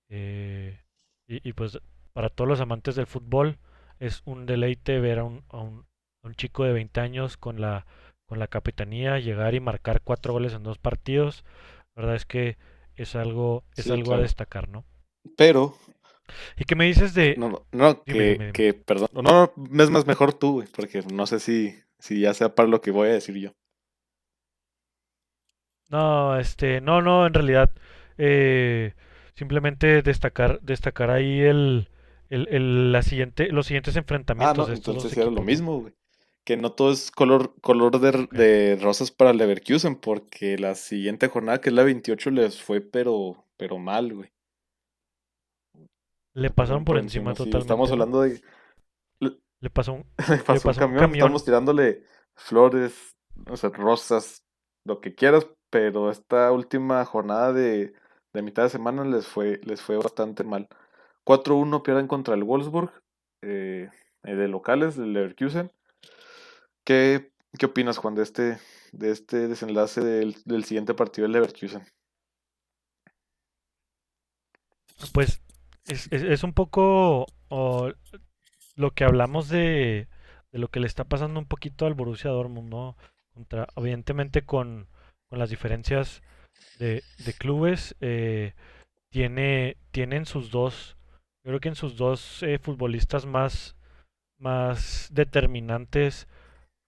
eh, y, y, pues para todos los amantes del fútbol es un deleite ver a un, a un, a un chico de 20 años con la, con la capitanía llegar y marcar cuatro goles en dos partidos. La verdad es que es algo, es Sí, algo a destacar, ¿no? Pero, ¿Y qué me dices de... no, no, no, Dime, que, dime. que, perdón, no, no, es más mejor tú, güey, porque no sé si, si ya sea para lo que voy a decir yo. No, este, no, no, en realidad, eh, simplemente destacar, destacar ahí el, el, el- la siguiente, los siguientes Ah, enfrentamientos no, dos entonces era lo mismo, güey. Que no todo es color, color de, de rosas para Leverkusen, porque la siguiente jornada, que es la 28 les fue pero, pero mal, güey. Le Le pasaron por encima sí. Estamos totalmente, ¿no? hablando de... Le, Le pasó un, le le pasó un pasó un camión, camión. estamos tirándole flores, o sea, rosas, lo que quieras, pero esta última jornada de, de mitad de semana les fue, les fue bastante mal. 4-1 pierden contra el Wolfsburg, eh, eh, de locales, del Leverkusen. ¿Qué, qué opinas, Juan, de este, de este desenlace del, del siguiente partido del Leverkusen? Pues es, es, un poco lo que hablamos de, de lo que le está pasando un poquito al Borussia Dortmund, ¿no? Contra, evidentemente con, con las diferencias de, de clubes, eh, tiene, tienen sus dos, creo que en sus dos eh, futbolistas más, más determinantes,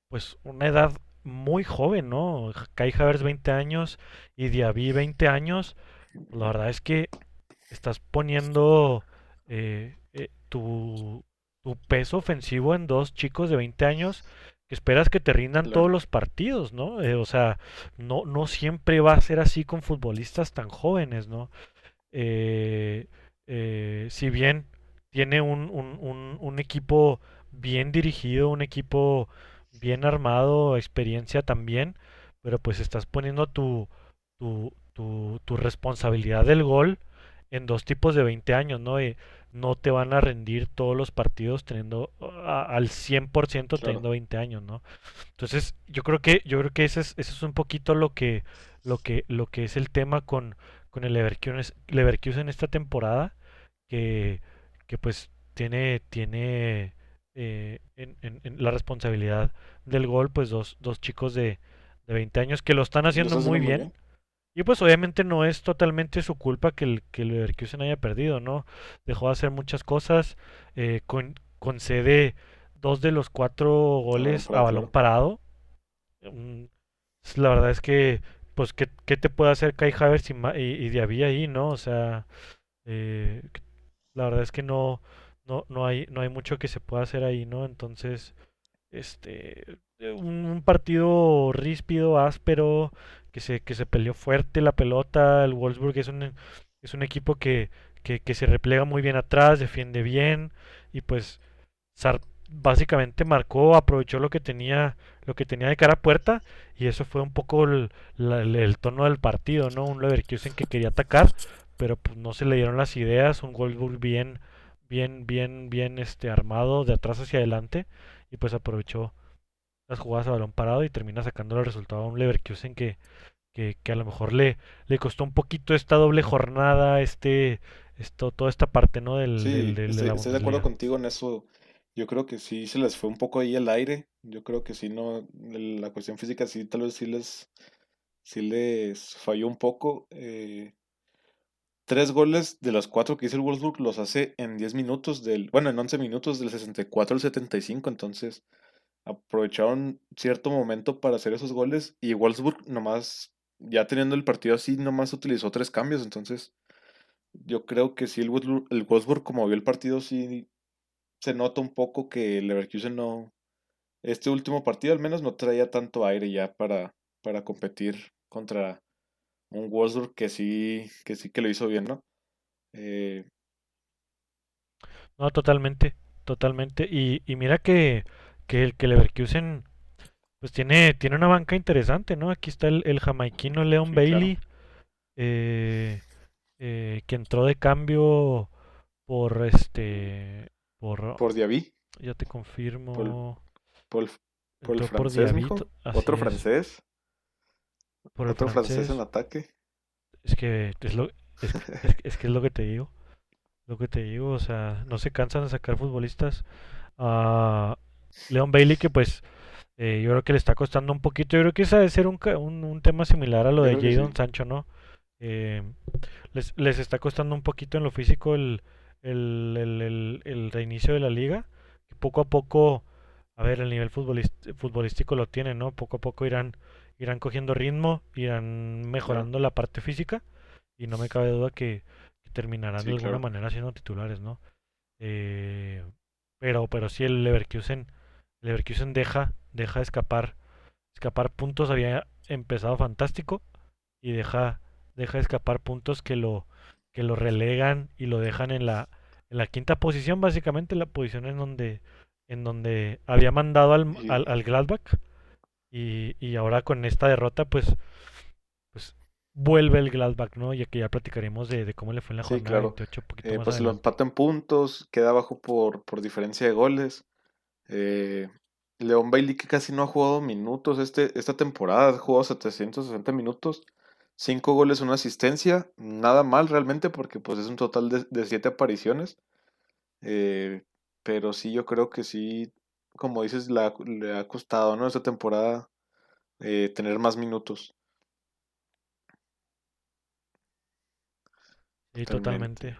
pues una edad muy joven, ¿no? Kai Havertz 20 años y Diaby 20 años. La verdad es que estás poniendo eh, eh, tu, tu peso ofensivo en dos chicos de 20 años que esperas que te rindan todos los partidos, ¿no? Eh, o sea, no, no siempre va a ser así con futbolistas tan jóvenes, ¿no? Eh, eh, si bien tiene un, un, un, un equipo bien dirigido, un equipo bien armado, experiencia también, pero pues estás poniendo tu, tu, tu, tu responsabilidad del gol en dos tipos de 20 años, ¿no? Y no te van a rendir todos los partidos teniendo a- al 100% claro, teniendo 20 años, ¿no? Entonces, yo creo que yo creo que ese es, ese es un poquito lo que lo que lo que es el tema con con el Leverkusen, Leverkusen esta temporada que que pues tiene tiene eh, en, en- en la responsabilidad del gol pues dos, dos chicos de de 20 años, que lo están haciendo muy bien. Y pues obviamente no es totalmente su culpa que el, que el Leverkusen haya perdido, ¿no? Dejó de hacer muchas cosas, eh, con, concede dos de los cuatro goles a balón parado. Mm, la verdad es que, pues, ¿qué, qué te puede hacer Kai Havertz y, y, Diaby ahí, no? O sea, eh, la verdad es que no, no, no, hay, no hay mucho que se pueda hacer ahí, ¿no? Entonces, este, un, partido ríspido, áspero, que se, que se peleó fuerte la pelota. El Wolfsburg es un, es un equipo que, que, que se replega muy bien atrás, defiende bien y pues básicamente marcó, aprovechó lo que tenía, lo que tenía de cara a puerta y eso fue un poco el, el, tono del partido, ¿no? Un Leverkusen que quería atacar, pero pues no se le dieron las ideas, un Wolfsburg bien, bien, bien, bien este armado de atrás hacia adelante y pues aprovechó las jugadas a balón parado y termina sacando el resultado a un Leverkusen que, que, que, a lo mejor le, le costó un poquito esta doble jornada, este, esto, toda esta parte, ¿no? Del, sí, estoy, de acuerdo contigo en eso. Yo creo que sí se les fue un poco ahí el aire. Yo creo que sí, no, la cuestión física sí, tal vez sí les, sí les falló un poco. Eh, tres goles de los cuatro que hizo el Wolfsburg los hace en 10 minutos del, bueno, en 11 minutos del 64 al 75, entonces aprovecharon cierto momento para hacer esos goles y Wolfsburg nomás, ya teniendo el partido así, nomás utilizó tres cambios, entonces yo creo que sí el Wolfsburg, el como vio el partido sí se nota un poco que el Leverkusen no, este último partido al menos no traía tanto aire ya para, para competir contra un Wolfsburg que sí, que sí que lo hizo bien, ¿no? Eh, no, totalmente, totalmente. Y, y mira que que el que Leverkusen pues tiene, tiene una banca interesante, ¿no? Aquí está el, el jamaiquino Leon Bailey, eh, eh, que entró de cambio por este por por Diaby. Ya te confirmo. Por, por, el francés, Otro francés. Por Otro francés. en ataque. Es que es lo es, que es lo que te digo. Lo que te digo, o sea, no se cansan de sacar futbolistas. a Leon Bailey que pues eh, yo creo que le está costando un poquito. Yo creo que ese debe ser un, un, tema similar a lo de Jadon Sancho, ¿no? Eh, les, les, está costando un poquito en lo físico el, el, el, el, reinicio de la liga. poco a poco, a ver, el nivel futbolístico lo tienen, ¿no? Poco a poco irán, irán cogiendo ritmo, irán mejorando la parte física. Y no me cabe duda que, terminarán de alguna manera siendo titulares, ¿no? Eh, pero, pero sí el Leverkusen Leverkusen deja, deja escapar, escapar puntos, había empezado fantástico y deja, deja escapar puntos que lo, que lo relegan y lo dejan en la, en la quinta posición, básicamente la posición en donde, en donde había mandado al, al, Gladbach y, y, ahora con esta derrota pues, pues vuelve el Gladbach, ¿no? Ya que ya platicaremos de, cómo le fue en la jornada 28 eh, Pues lo empata en puntos, queda abajo por, por diferencia de goles. Eh, León Bailey que casi no ha jugado minutos este, esta temporada, ha jugado 760 minutos, 5 goles, una asistencia, nada mal realmente porque pues es un total de 7 apariciones. Eh, pero sí, yo creo que sí, como dices, le ha costado ¿no? esta temporada eh, tener más minutos. Sí, totalmente.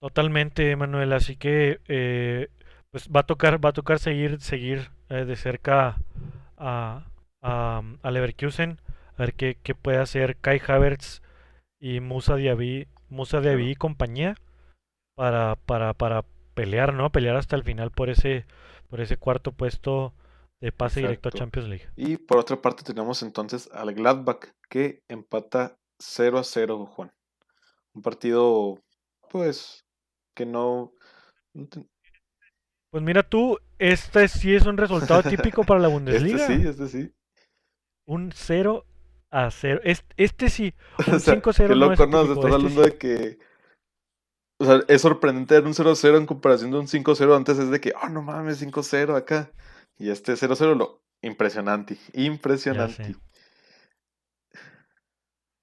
Totalmente, Manuel. Así que eh, pues va a tocar, va a tocar seguir, seguir eh, de cerca a, a, a, Leverkusen, a ver qué, qué, puede hacer Kai Havertz y Musa Diaby, Musa Diaby y compañía para, para, para pelear, ¿no? Pelear hasta el final por ese, por ese cuarto puesto de pase directo a Champions League. Y por otra parte tenemos entonces al Gladbach que empata 0 a 0, Juan. Un partido, pues, que no, pues mira tú, este sí es un resultado típico para la este Bundesliga. Este sí, este sí. Un 0 a 0. Este, este sí, un 5-0 Qué loco, no, estás este hablando de que... O sea, es sorprendente ver un 0-0 en comparación de un 5-0. Antes es de que, oh, no mames, 5-0 acá. Y este 0-0, lo impresionante. Impresionante.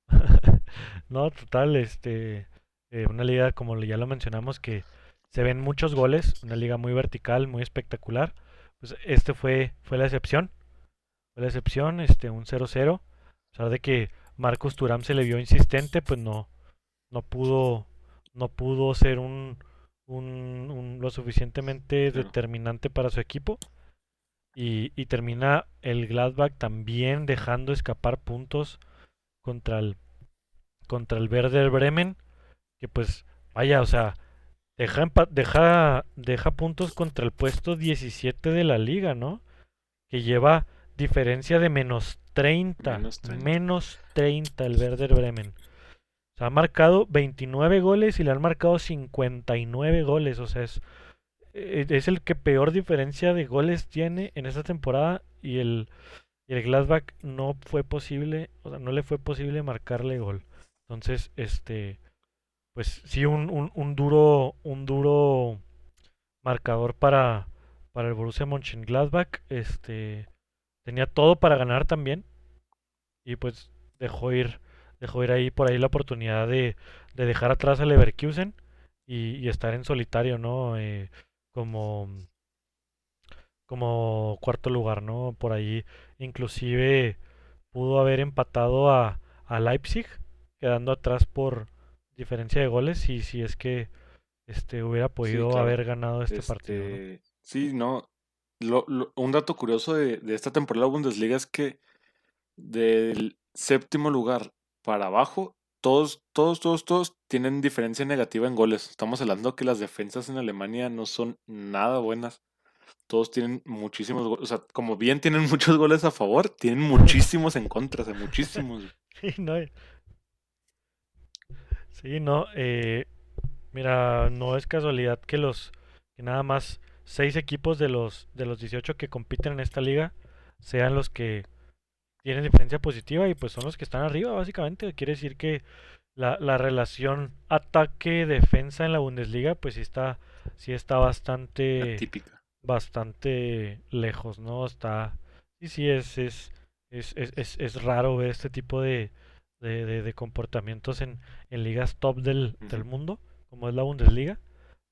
no, total, este. Eh, una liga, como ya lo mencionamos, que se ven muchos goles, una liga muy vertical, muy espectacular. Pues este fue, fue la excepción. fue la excepción, este, un 0-0. A pesar de que Marcos Turam se le vio insistente, pues no, no pudo, no pudo ser un, un, lo suficientemente determinante para su equipo. Y, y, termina el Gladbach también dejando escapar puntos contra el contra el Werder Bremen que pues vaya o sea deja deja deja puntos contra el puesto 17 de la liga no que lleva diferencia de menos 30 menos 30, el Werder Bremen. Ha marcado 29 goles y le han marcado 59 goles. O sea es eh, es el que peor diferencia de goles tiene en esta temporada y el, el Gladbach no fue posible, o sea, no le fue posible marcarle gol. Entonces, este, pues sí, un, un, duro, un duro marcador para, para el Borussia Mönchengladbach. Este, tenía todo para ganar también y pues dejó ir, dejó ir ahí por ahí la oportunidad de, de dejar atrás al Leverkusen y, y estar en solitario, ¿no? Eh, como, como cuarto lugar, ¿no? Por ahí inclusive pudo haber empatado a, a Leipzig, quedando atrás por diferencia de goles y si es que este hubiera podido haber ganado este, partido. Este, sí, no. un dato curioso de, de esta temporada de Bundesliga es que del séptimo lugar para abajo todos, todos, todos, todos tienen diferencia negativa en goles. Estamos hablando que las defensas en Alemania no son nada buenas. Todos tienen muchísimos goles. O sea, como bien tienen muchos goles a favor, tienen muchísimos en contra, o sea, muchísimos. Sí, no. Sí, no. Eh, mira, no es casualidad que los que nada más seis equipos de los de los 18 que compiten en esta liga sean los que tienen diferencia positiva y pues son los que están arriba, básicamente. Quiere decir que la, la relación ataque-defensa en la Bundesliga, pues sí está, sí está bastante, bastante lejos, ¿no? Está, sí, sí, es, es, es, es, es raro ver este tipo de, de, de, comportamientos en, en ligas top del, del mundo, como es la Bundesliga,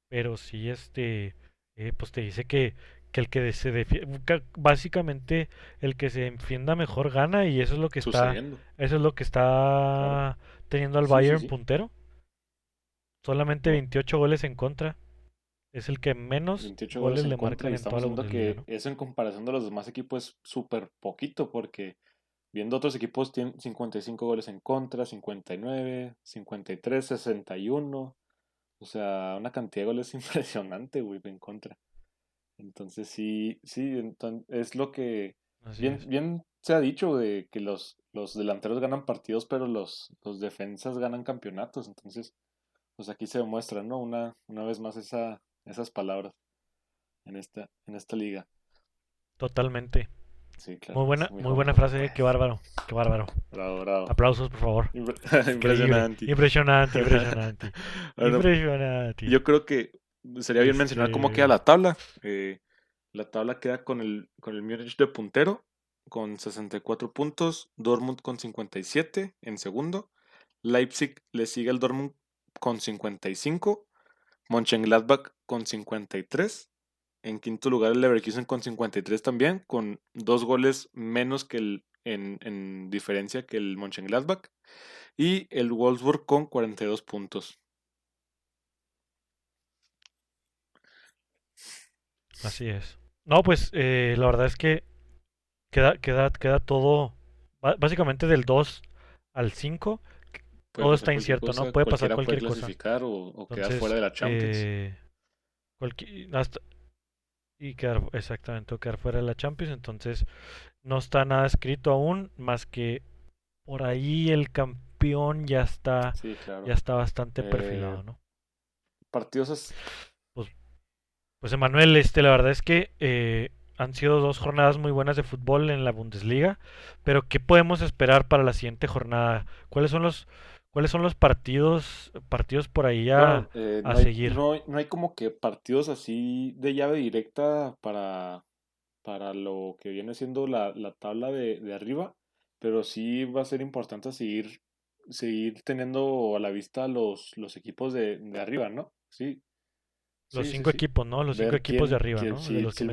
pero sí, este, eh, pues te dice que, que el que se defienda, básicamente el que se defienda mejor gana y eso es lo que está eso es lo que está teniendo al Bayern puntero. Solamente 28 goles en contra. Es el que menos goles, le marcan en toda la que eso en comparación de los demás equipos es súper poquito porque viendo otros equipos tienen 55 goles en contra, 59, 53, 61. O sea, una cantidad de goles impresionante, güey, en contra. Entonces sí, sí, es lo que bien, bien se ha dicho de que los, los delanteros ganan partidos, pero los, los defensas ganan campeonatos. Entonces, pues aquí se demuestra, ¿no? Una, una vez más esa, esas palabras en esta, en esta liga. Totalmente. Sí, claro, muy buena, muy, buena frase, qué bárbaro, qué bárbaro. Bravo, bravo. Aplausos, por favor. impresionante. Impresionante, impresionante. impresionante. Yo creo que sería bien mencionar cómo queda la tabla. Eh, la tabla queda con el, con el Múnich de puntero, con 64 puntos, Dortmund con 57 en segundo, Leipzig le sigue al Dortmund con 55, Mönchengladbach con 53, en quinto lugar el Leverkusen con 53 también, con dos goles menos que el, en, en diferencia que el Mönchengladbach, y el Wolfsburg con 42 puntos. Así es. No, pues eh, la verdad es que queda, queda, queda todo, básicamente del 2 al 5, todo está incierto, ¿no? Puede pasar cualquier puede clasificar O, o quedar fuera de la Champions. Eh, y quedar, exactamente, quedar fuera de la Champions. Entonces, no está nada escrito aún, más que por ahí el campeón ya está, ya está bastante perfilado, eh, ¿no? Partidos pues Emanuel, este, la verdad es que eh, han sido dos jornadas muy buenas de fútbol en la Bundesliga, pero ¿qué podemos esperar para la siguiente jornada? ¿Cuáles son los cuáles son los partidos partidos por ahí a, eh, seguir? No, hay como que partidos así de llave directa para, para lo que viene siendo la, tabla de, arriba, pero sí va a ser importante seguir seguir teniendo a la vista los, los equipos de, de arriba, ¿no? Sí, Los Sí, sí, cinco sí. equipos, ¿no? Los cinco equipos de arriba, quién- ¿no? si, De los que el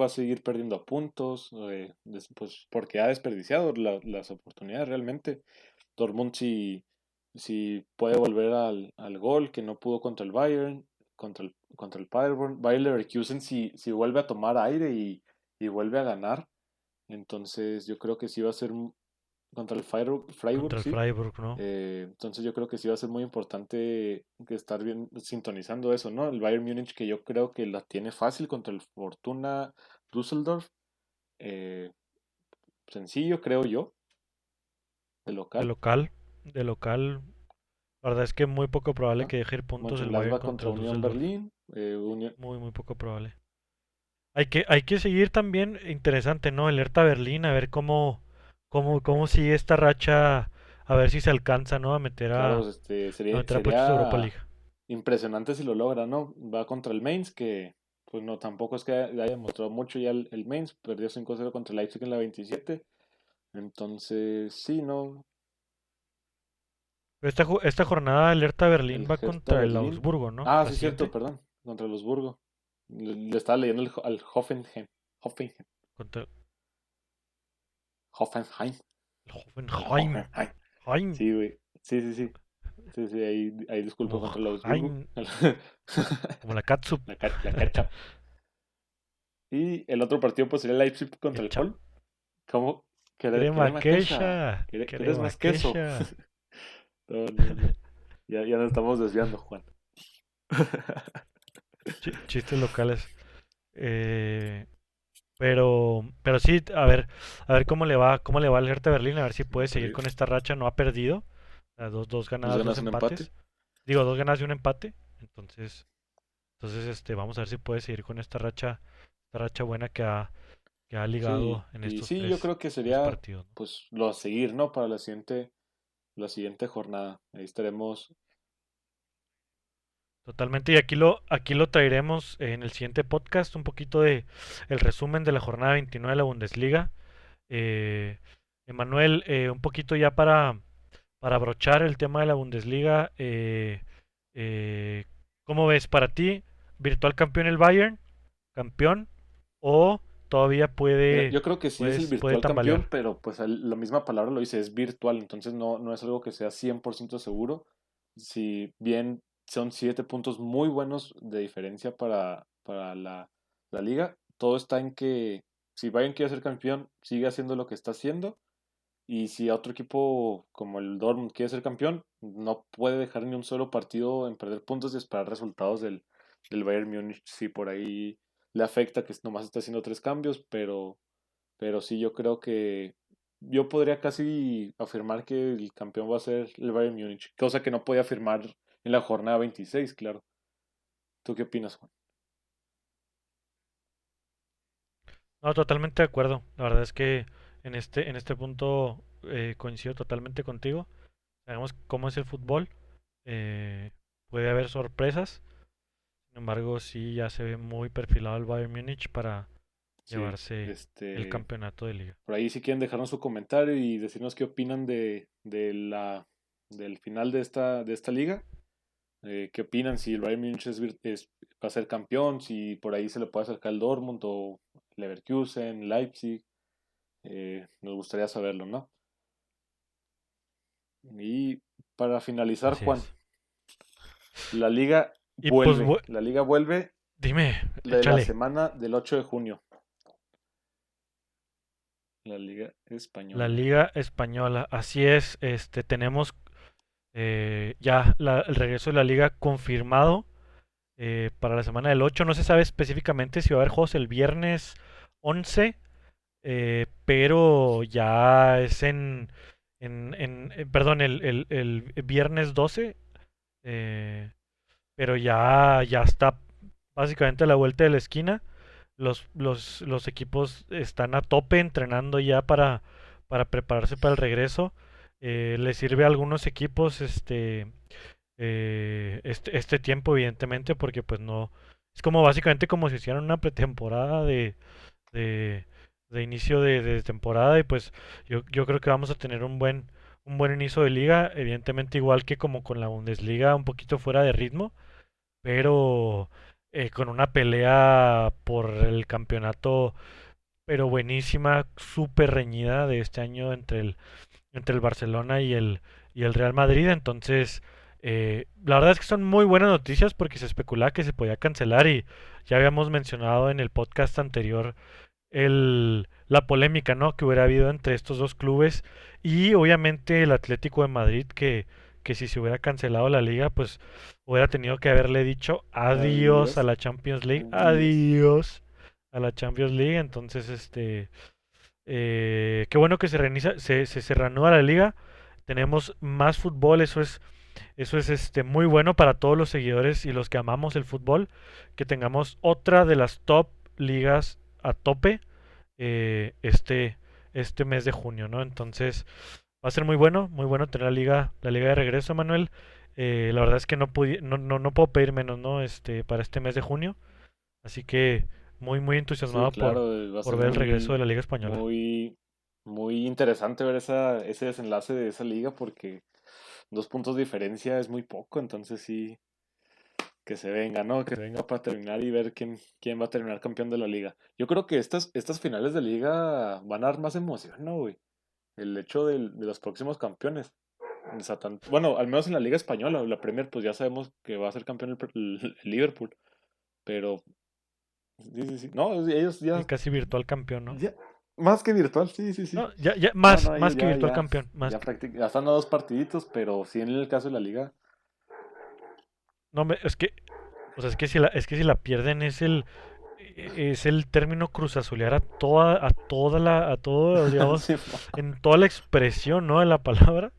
va a seguir perdiendo puntos, eh, pues porque ha desperdiciado la- las oportunidades realmente. Dortmund si, si puede volver al, al gol que no pudo contra el Bayern, contra el, contra el Paderborn. Bayer Leverkusen si, si vuelve a tomar aire y, y vuelve a ganar, entonces yo creo que sí va a ser contra el Freiburg, Freiburg, Contra el sí. Freiburg, ¿no? Eh, entonces yo creo que sí va a ser muy importante que estar bien sintonizando eso, ¿no? El Bayern Múnich que yo creo que la tiene fácil contra el Fortuna Düsseldorf. Eh, sencillo, creo yo. De De local. De local, la verdad es que muy poco probable que deje ir puntos el Bayern contra contra Unión. Berlín. eh, Unión- Muy, muy poco probable. Hay que, hay que seguir también, interesante, ¿no? El Hertha Berlín, a ver cómo, cómo, cómo sigue esta racha, a ver si se alcanza, ¿no? A meter a, claro, este, a meter a Europa League. impresionante si lo logra, ¿no? Va contra el Mainz, que pues no, tampoco es que haya demostrado mucho ya el, el Mainz, perdió 5-0 contra el Leipzig en la 27. Entonces, sí, ¿no? Esta, esta jornada el Hertha Berlín El va Hertha contra el. Augsburgo, ¿no? Ah, sí, cierto, perdón. Contra el Augsburgo. Le, le estaba leyendo el, al Hoffenheim. Hoffenheim. contra Hoffenheim. el Hoffenheim. Hoffenheim. Heim. Sí, güey. Sí, sí, sí. Sí, sí, ahí, ahí disculpo contra el Augsburgo. Como la Katsup. la, la. Y el otro partido pues sería Leipzig contra el. Pol. ¿Cómo? ¿Quere- Crema crema quecha? quecha. ¿Quiere- ¿Quieres crema más queso? No. Ya, ya nos estamos desviando, Juan. Chi- Chistes locales. Eh, pero, pero sí, a ver, a ver cómo le va, cómo le va al Hertha Berlín, a ver si puede seguir con esta racha. No ha perdido. Dos, dos ganadas, ganas, dos un empates. empate. Digo, dos ganadas y un empate. Entonces, entonces, este, vamos a ver si puede seguir con esta racha, esta racha buena que ha, que ha ligado Sí, en y estos sí, yo creo que sería partidos. ¿no? pues lo a seguir, ¿no? Para la siguiente, la siguiente jornada. Ahí estaremos. Totalmente, y aquí lo, aquí lo traeremos en el siguiente podcast, un poquito de el resumen de la jornada 29 de la Bundesliga. Eh, Emanuel, eh, un poquito ya para, para abrochar el tema de la Bundesliga, eh, ¿cómo ves para ti? ¿Virtual campeón el Bayern? ¿Campeón? ¿O todavía puede, yo creo que sí es el virtual campeón, pero pues la misma palabra lo dice, es virtual, entonces no, no es algo que sea 100% seguro. Si bien son siete puntos muy buenos de diferencia para, para la, la liga, todo está en que si Bayern quiere ser campeón, sigue haciendo lo que está haciendo. Y si otro equipo como el Dortmund quiere ser campeón, no puede dejar ni un solo partido en perder puntos y esperar resultados del, del Bayern Múnich. Si por ahí le afecta que nomás está haciendo tres cambios, pero, pero sí yo creo que yo podría casi afirmar que el campeón va a ser el Bayern Múnich, cosa que no podía afirmar en la jornada 26, claro. ¿Tú qué opinas, Juan? No, totalmente de acuerdo. La verdad es que en este, en este punto eh, coincido totalmente contigo. Sabemos cómo es el fútbol. eh, puede haber sorpresas. Sin embargo, sí ya se ve muy perfilado el Bayern Múnich para Sí, llevarse el este, campeonato de liga. por ahí si quieren dejarnos su comentario y decirnos qué opinan de, de la, del final de esta, de esta liga. Eh, ¿Qué opinan si el Bayern Múnich es, va a ser campeón? Si por ahí se le puede acercar el Dortmund o Leverkusen, Leipzig. Eh, nos gustaría saberlo, ¿no? Y para finalizar, Así Juan, es. la liga Y pues, vuelve. La liga vuelve dime, de la semana del 8 de junio. La liga La española. Liga Española, así es, este tenemos eh, ya la- el regreso de la liga confirmado eh, para la semana del 8. No se sabe específicamente si va a haber juegos el viernes 11, eh, pero ya es en, en, en- perdón, el, el- el viernes 12, eh, pero ya, ya está básicamente a la vuelta de la esquina. Los, los, los equipos están a tope entrenando ya para, para prepararse para el regreso. Eh, les sirve a algunos equipos este, eh, este, este tiempo, evidentemente, porque pues no... Es como básicamente como si hicieran una pretemporada de, de, de inicio de, de temporada y pues yo, yo creo que vamos a tener un buen, un buen inicio de liga, evidentemente igual que como con la Bundesliga, un poquito fuera de ritmo, pero eh, con una pelea por el campeonato, pero buenísima, súper reñida de este año entre el, entre el Barcelona y el, y el Real Madrid. Entonces, eh, la verdad es que son muy buenas noticias porque se especulaba que se podía cancelar y ya habíamos mencionado en el podcast anterior el, la polémica ¿no? que hubiera habido entre estos dos clubes y obviamente el Atlético de Madrid que, que si se hubiera cancelado la liga pues hubiera tenido que haberle dicho adiós, a la Champions League, adiós. a la Champions League, entonces este eh, qué bueno que se, reinicia, se, se, se reanuda la liga, tenemos más fútbol, eso es eso es este muy bueno para todos los seguidores y los que amamos el fútbol, que tengamos otra de las top ligas a tope eh, este, este mes de junio, ¿no? Entonces va a ser muy bueno, muy bueno tener la liga, la liga de regreso, Manuel. Eh, la verdad es que no, no, no, no, puedo pedir menos, ¿no? Este, para este mes de junio. Así que muy, muy entusiasmado por, por ver el regreso de la Liga Española. Muy, muy interesante ver esa, ese desenlace de esa liga porque dos puntos de diferencia es muy poco, entonces sí, que se venga, ¿no? Que se venga para terminar y ver quién, quién va a terminar campeón de la liga. Yo creo que estas, estas finales de liga van a dar más emoción, ¿no, güey? El hecho de, los próximos campeones. bueno, al menos en la liga española, la Premier, pues ya sabemos que va a ser campeón el, Liverpool. Pero... Sí, sí, sí. No, ellos ya... casi virtual campeón, ¿no? Más que virtual, sí, sí, sí. ya, ya, más, más que virtual campeón. Más ya, ya están a dos partiditos, pero sí en el caso de la liga. No, es que. O sea, es que si la, es que si la pierden es el. Es el término cruzazulear a toda, a toda la, a todo, digamos, en toda la expresión, ¿no? De la palabra.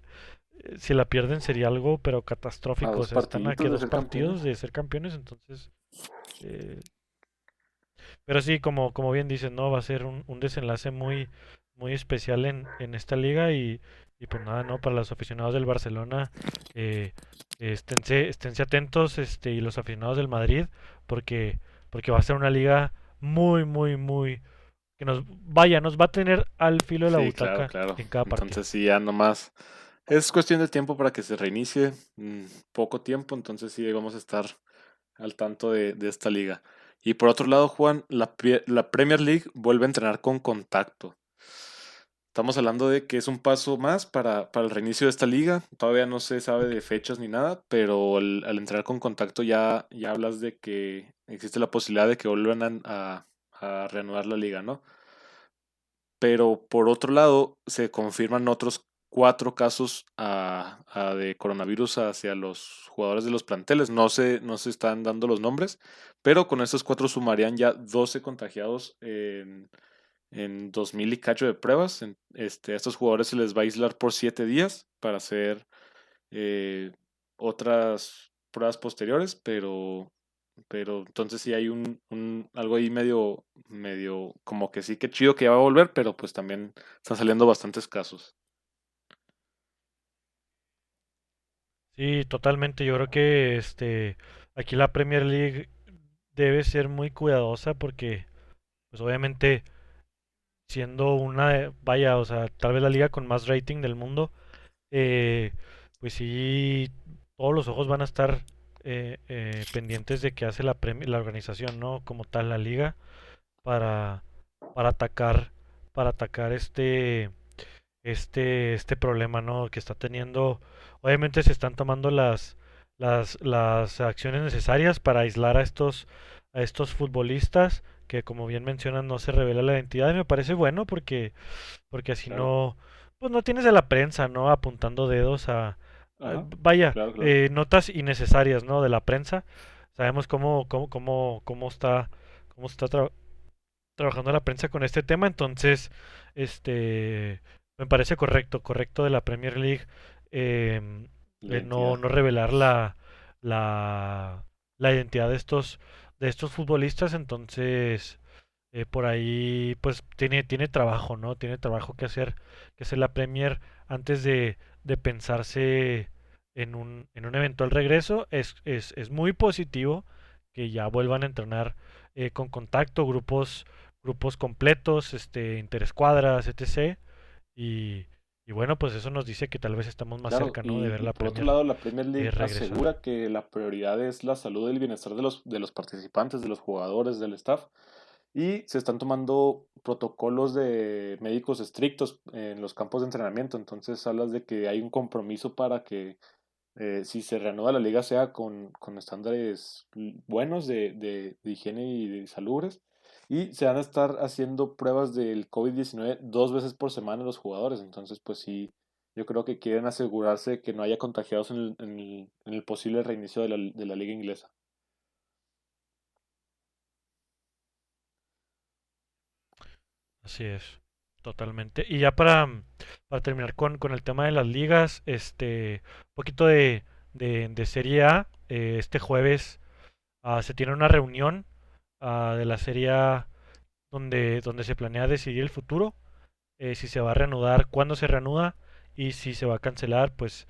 Si la pierden sería algo, pero catastrófico. O sea, están aquí dos partidos de ser campeones, entonces. Eh, pero sí, como, como bien dices, ¿no? Va a ser un, un desenlace muy, muy especial en, en esta liga y, y pues nada, ¿no? Para los aficionados del Barcelona, eh, esténse, esténse atentos este, y los aficionados del Madrid, porque, porque va a ser una liga muy, muy, muy... que nos vaya, nos va a tener al filo de la butaca en cada partido. Entonces sí, ya nomás es cuestión de tiempo para que se reinicie, mm, poco tiempo, entonces sí vamos a estar al tanto de, de esta liga. Y por otro lado, Juan, la, la Premier League vuelve a entrenar con contacto. Estamos hablando de que es un paso más para, para, el reinicio de esta liga. Todavía no se sabe de fechas ni nada, pero al, entrar con contacto ya, ya hablas de que existe la posibilidad de que vuelvan a, a, reanudar la liga, ¿no? Pero por otro lado, se confirman otros cuatro casos a, de coronavirus hacia los jugadores de los planteles. No se, no se están dando los nombres, pero con estos cuatro sumarían ya 12 contagiados en, en 2000 y cacho de pruebas. Este, a estos jugadores se les va a aislar por 7 días para hacer eh, otras pruebas posteriores, pero, pero entonces sí hay un, algo ahí medio, medio, como que sí que chido que ya va a volver, pero pues también están saliendo bastantes casos. Sí, totalmente. Yo creo que este aquí la Premier League debe ser muy cuidadosa porque, pues obviamente, siendo una, vaya, o sea, tal vez la liga con más rating del mundo, eh, pues sí, todos los ojos van a estar eh, eh, pendientes de qué hace la, la organización, ¿no? Como tal la liga para, para atacar, para atacar este este, este problema ¿no? que está teniendo. Obviamente se están tomando las, las, las acciones necesarias para aislar a estos, a estos futbolistas que como bien mencionan no se revela la identidad y me parece bueno porque, porque así no, pues no tienes a la prensa ¿no? apuntando dedos a, vaya, eh, notas innecesarias ¿no? de la prensa. Sabemos cómo, cómo, cómo, cómo está, cómo está trabajando la prensa con este tema, entonces, este me parece correcto, correcto de la Premier League em, no, no revelar la, la, la identidad de estos, de estos futbolistas, entonces eh, por ahí pues tiene, tiene trabajo, ¿no? Tiene trabajo que hacer, que hacer la Premier antes de, de pensarse en un, en un eventual regreso. Es, es, es muy positivo que ya vuelvan a entrenar eh, con contacto, grupos, grupos completos, este, interescuadras, etc. Y, Y bueno, pues eso nos dice que tal vez estamos más Claro, cerca, ¿no? De ver la por otro lado, la Premier League asegura que la prioridad es la salud y el bienestar de los, de los participantes, de los jugadores, del staff, y se están tomando protocolos de médicos estrictos en los campos de entrenamiento. Entonces hablas de que hay un compromiso para que eh, si se reanuda la liga sea con, con estándares buenos de, de- de higiene y de salubres. Y se van a estar haciendo pruebas del COVID-19 dos veces por semana los jugadores. Entonces, pues sí, yo creo que quieren asegurarse que no haya contagiados en el, en el- en el posible reinicio de la, de la liga inglesa. Así es, totalmente. Y ya para, para terminar con, con el tema de las ligas, este, un poquito de, de, de Serie A. eh, este jueves ah, se tiene una reunión ah, de la Serie A donde, donde se planea decidir el futuro, eh, si se va a reanudar, cuándo se reanuda y si se va a cancelar, pues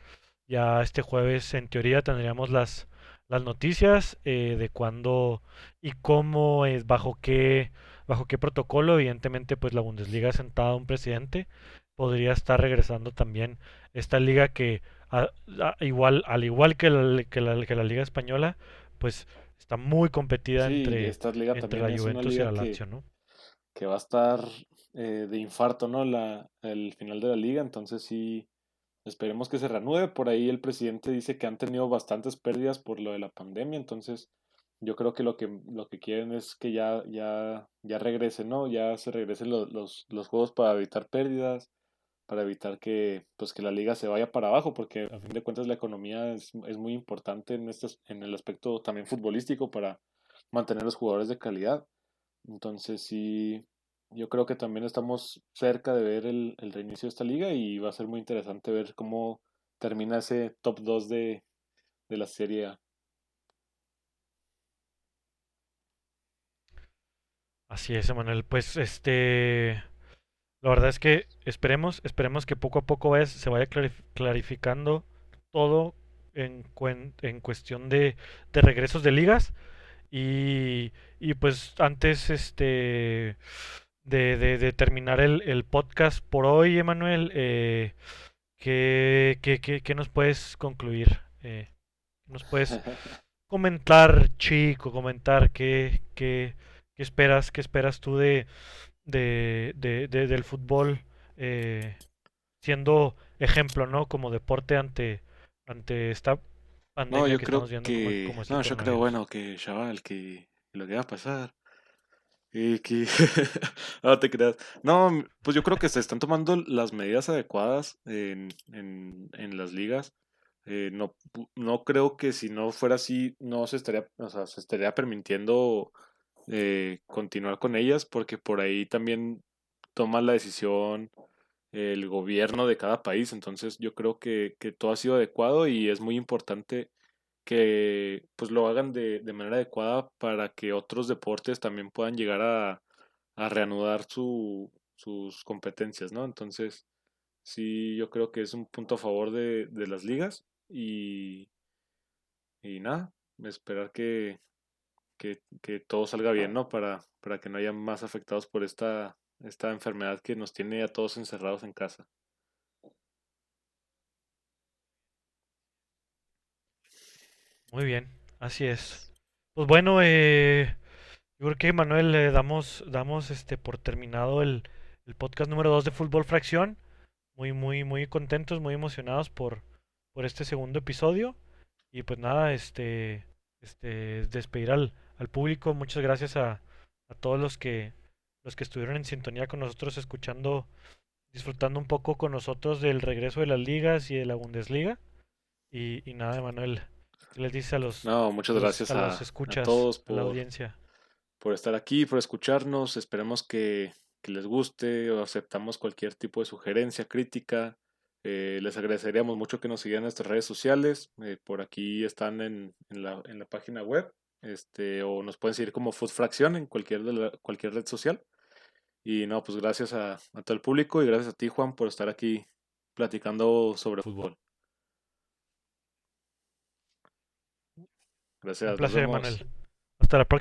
ya este jueves en teoría tendríamos las, las noticias eh, de cuándo y cómo es, bajo qué, bajo qué protocolo, evidentemente pues la Bundesliga ha sentado a un presidente, podría estar regresando también esta liga que a- a- igual, al igual que la, que la, que la liga española, pues está muy competida Sí, entre, esta liga entre la Juventus y la que, Lazio, ¿no? que va a estar eh, de infarto, ¿no? La, el final de la liga, entonces sí, esperemos que se reanude. Por ahí el presidente dice que han tenido bastantes pérdidas por lo de la pandemia, entonces yo creo que lo que, lo que quieren es que ya, ya, ya regrese, ¿no? Ya se regresen lo- los, los juegos para evitar pérdidas, para evitar que, pues, que la liga se vaya para abajo, porque a fin de cuentas la economía es, es muy importante en, este, en el aspecto también futbolístico para mantener los jugadores de calidad. Entonces sí, yo creo que también estamos cerca de ver el, el reinicio de esta liga y va a ser muy interesante ver cómo termina ese top 2 de, de la Serie A. Así es, Emanuel. Pues este, la verdad es que esperemos, esperemos que poco a poco se vaya clarif- clarificando todo en, cuen- en cuestión de, de regresos de ligas y, y pues antes este de, de- de terminar el, el podcast por hoy, Emanuel, eh, ¿qué, qué- qué- qué nos puedes concluir? Eh, ¿nos puedes comentar, chico, comentar qué, qué, qué esperas, qué esperas tú de, de, de- de- del fútbol eh, siendo ejemplo, ¿no? Como deporte ante, ante esta No, pandemia yo que creo estamos viendo como, que, como el no, yo creo, bueno, que chaval, que lo que va a pasar y que, no te creas. No, pues yo creo que se están tomando las medidas adecuadas en, en, en las ligas. Eh, no, no creo que si no fuera así, no se estaría, o sea, se estaría permitiendo eh, continuar con ellas, porque por ahí también toma la decisión el gobierno de cada país. Entonces yo creo que, que todo ha sido adecuado y es muy importante que pues lo hagan de, de manera adecuada para que otros deportes también puedan llegar a, reanudar su, sus competencias, ¿no? Entonces, sí, yo creo que es un punto a favor de, de las ligas y, y nada, esperar que, que, que todo salga bien, ¿no? Para, para que no haya más afectados por esta, esta enfermedad que nos tiene a todos encerrados en casa. Muy bien, así es. Pues bueno, eh, yo creo que Manuel le damos, damos este por terminado el, el podcast número 2 de Fútbol Fracción. Muy, muy, muy contentos, muy emocionados por, por este segundo episodio. Y pues nada, este, este, despedir al, al público. Muchas gracias a, a todos los que, los que estuvieron en sintonía con nosotros, escuchando, disfrutando un poco con nosotros del regreso de las ligas y de la Bundesliga. Y, y nada, Manuel, ¿qué les dice a los, No, a muchas los, gracias a a, los a escuchas, todos a la por, audiencia? por estar aquí, por escucharnos. Esperemos que, que les guste o aceptamos cualquier tipo de sugerencia, crítica. Eh, les agradeceríamos mucho que nos siguieran en nuestras redes sociales. eh, por aquí están en, en la, en la página web. Este, o nos pueden seguir como Food Fracción en cualquier, de la- cualquier red social. Y no, pues gracias a, a todo el público y gracias a ti, Juan, por estar aquí platicando sobre fútbol. Un Gracias, placer. Manuel. Hasta la próxima.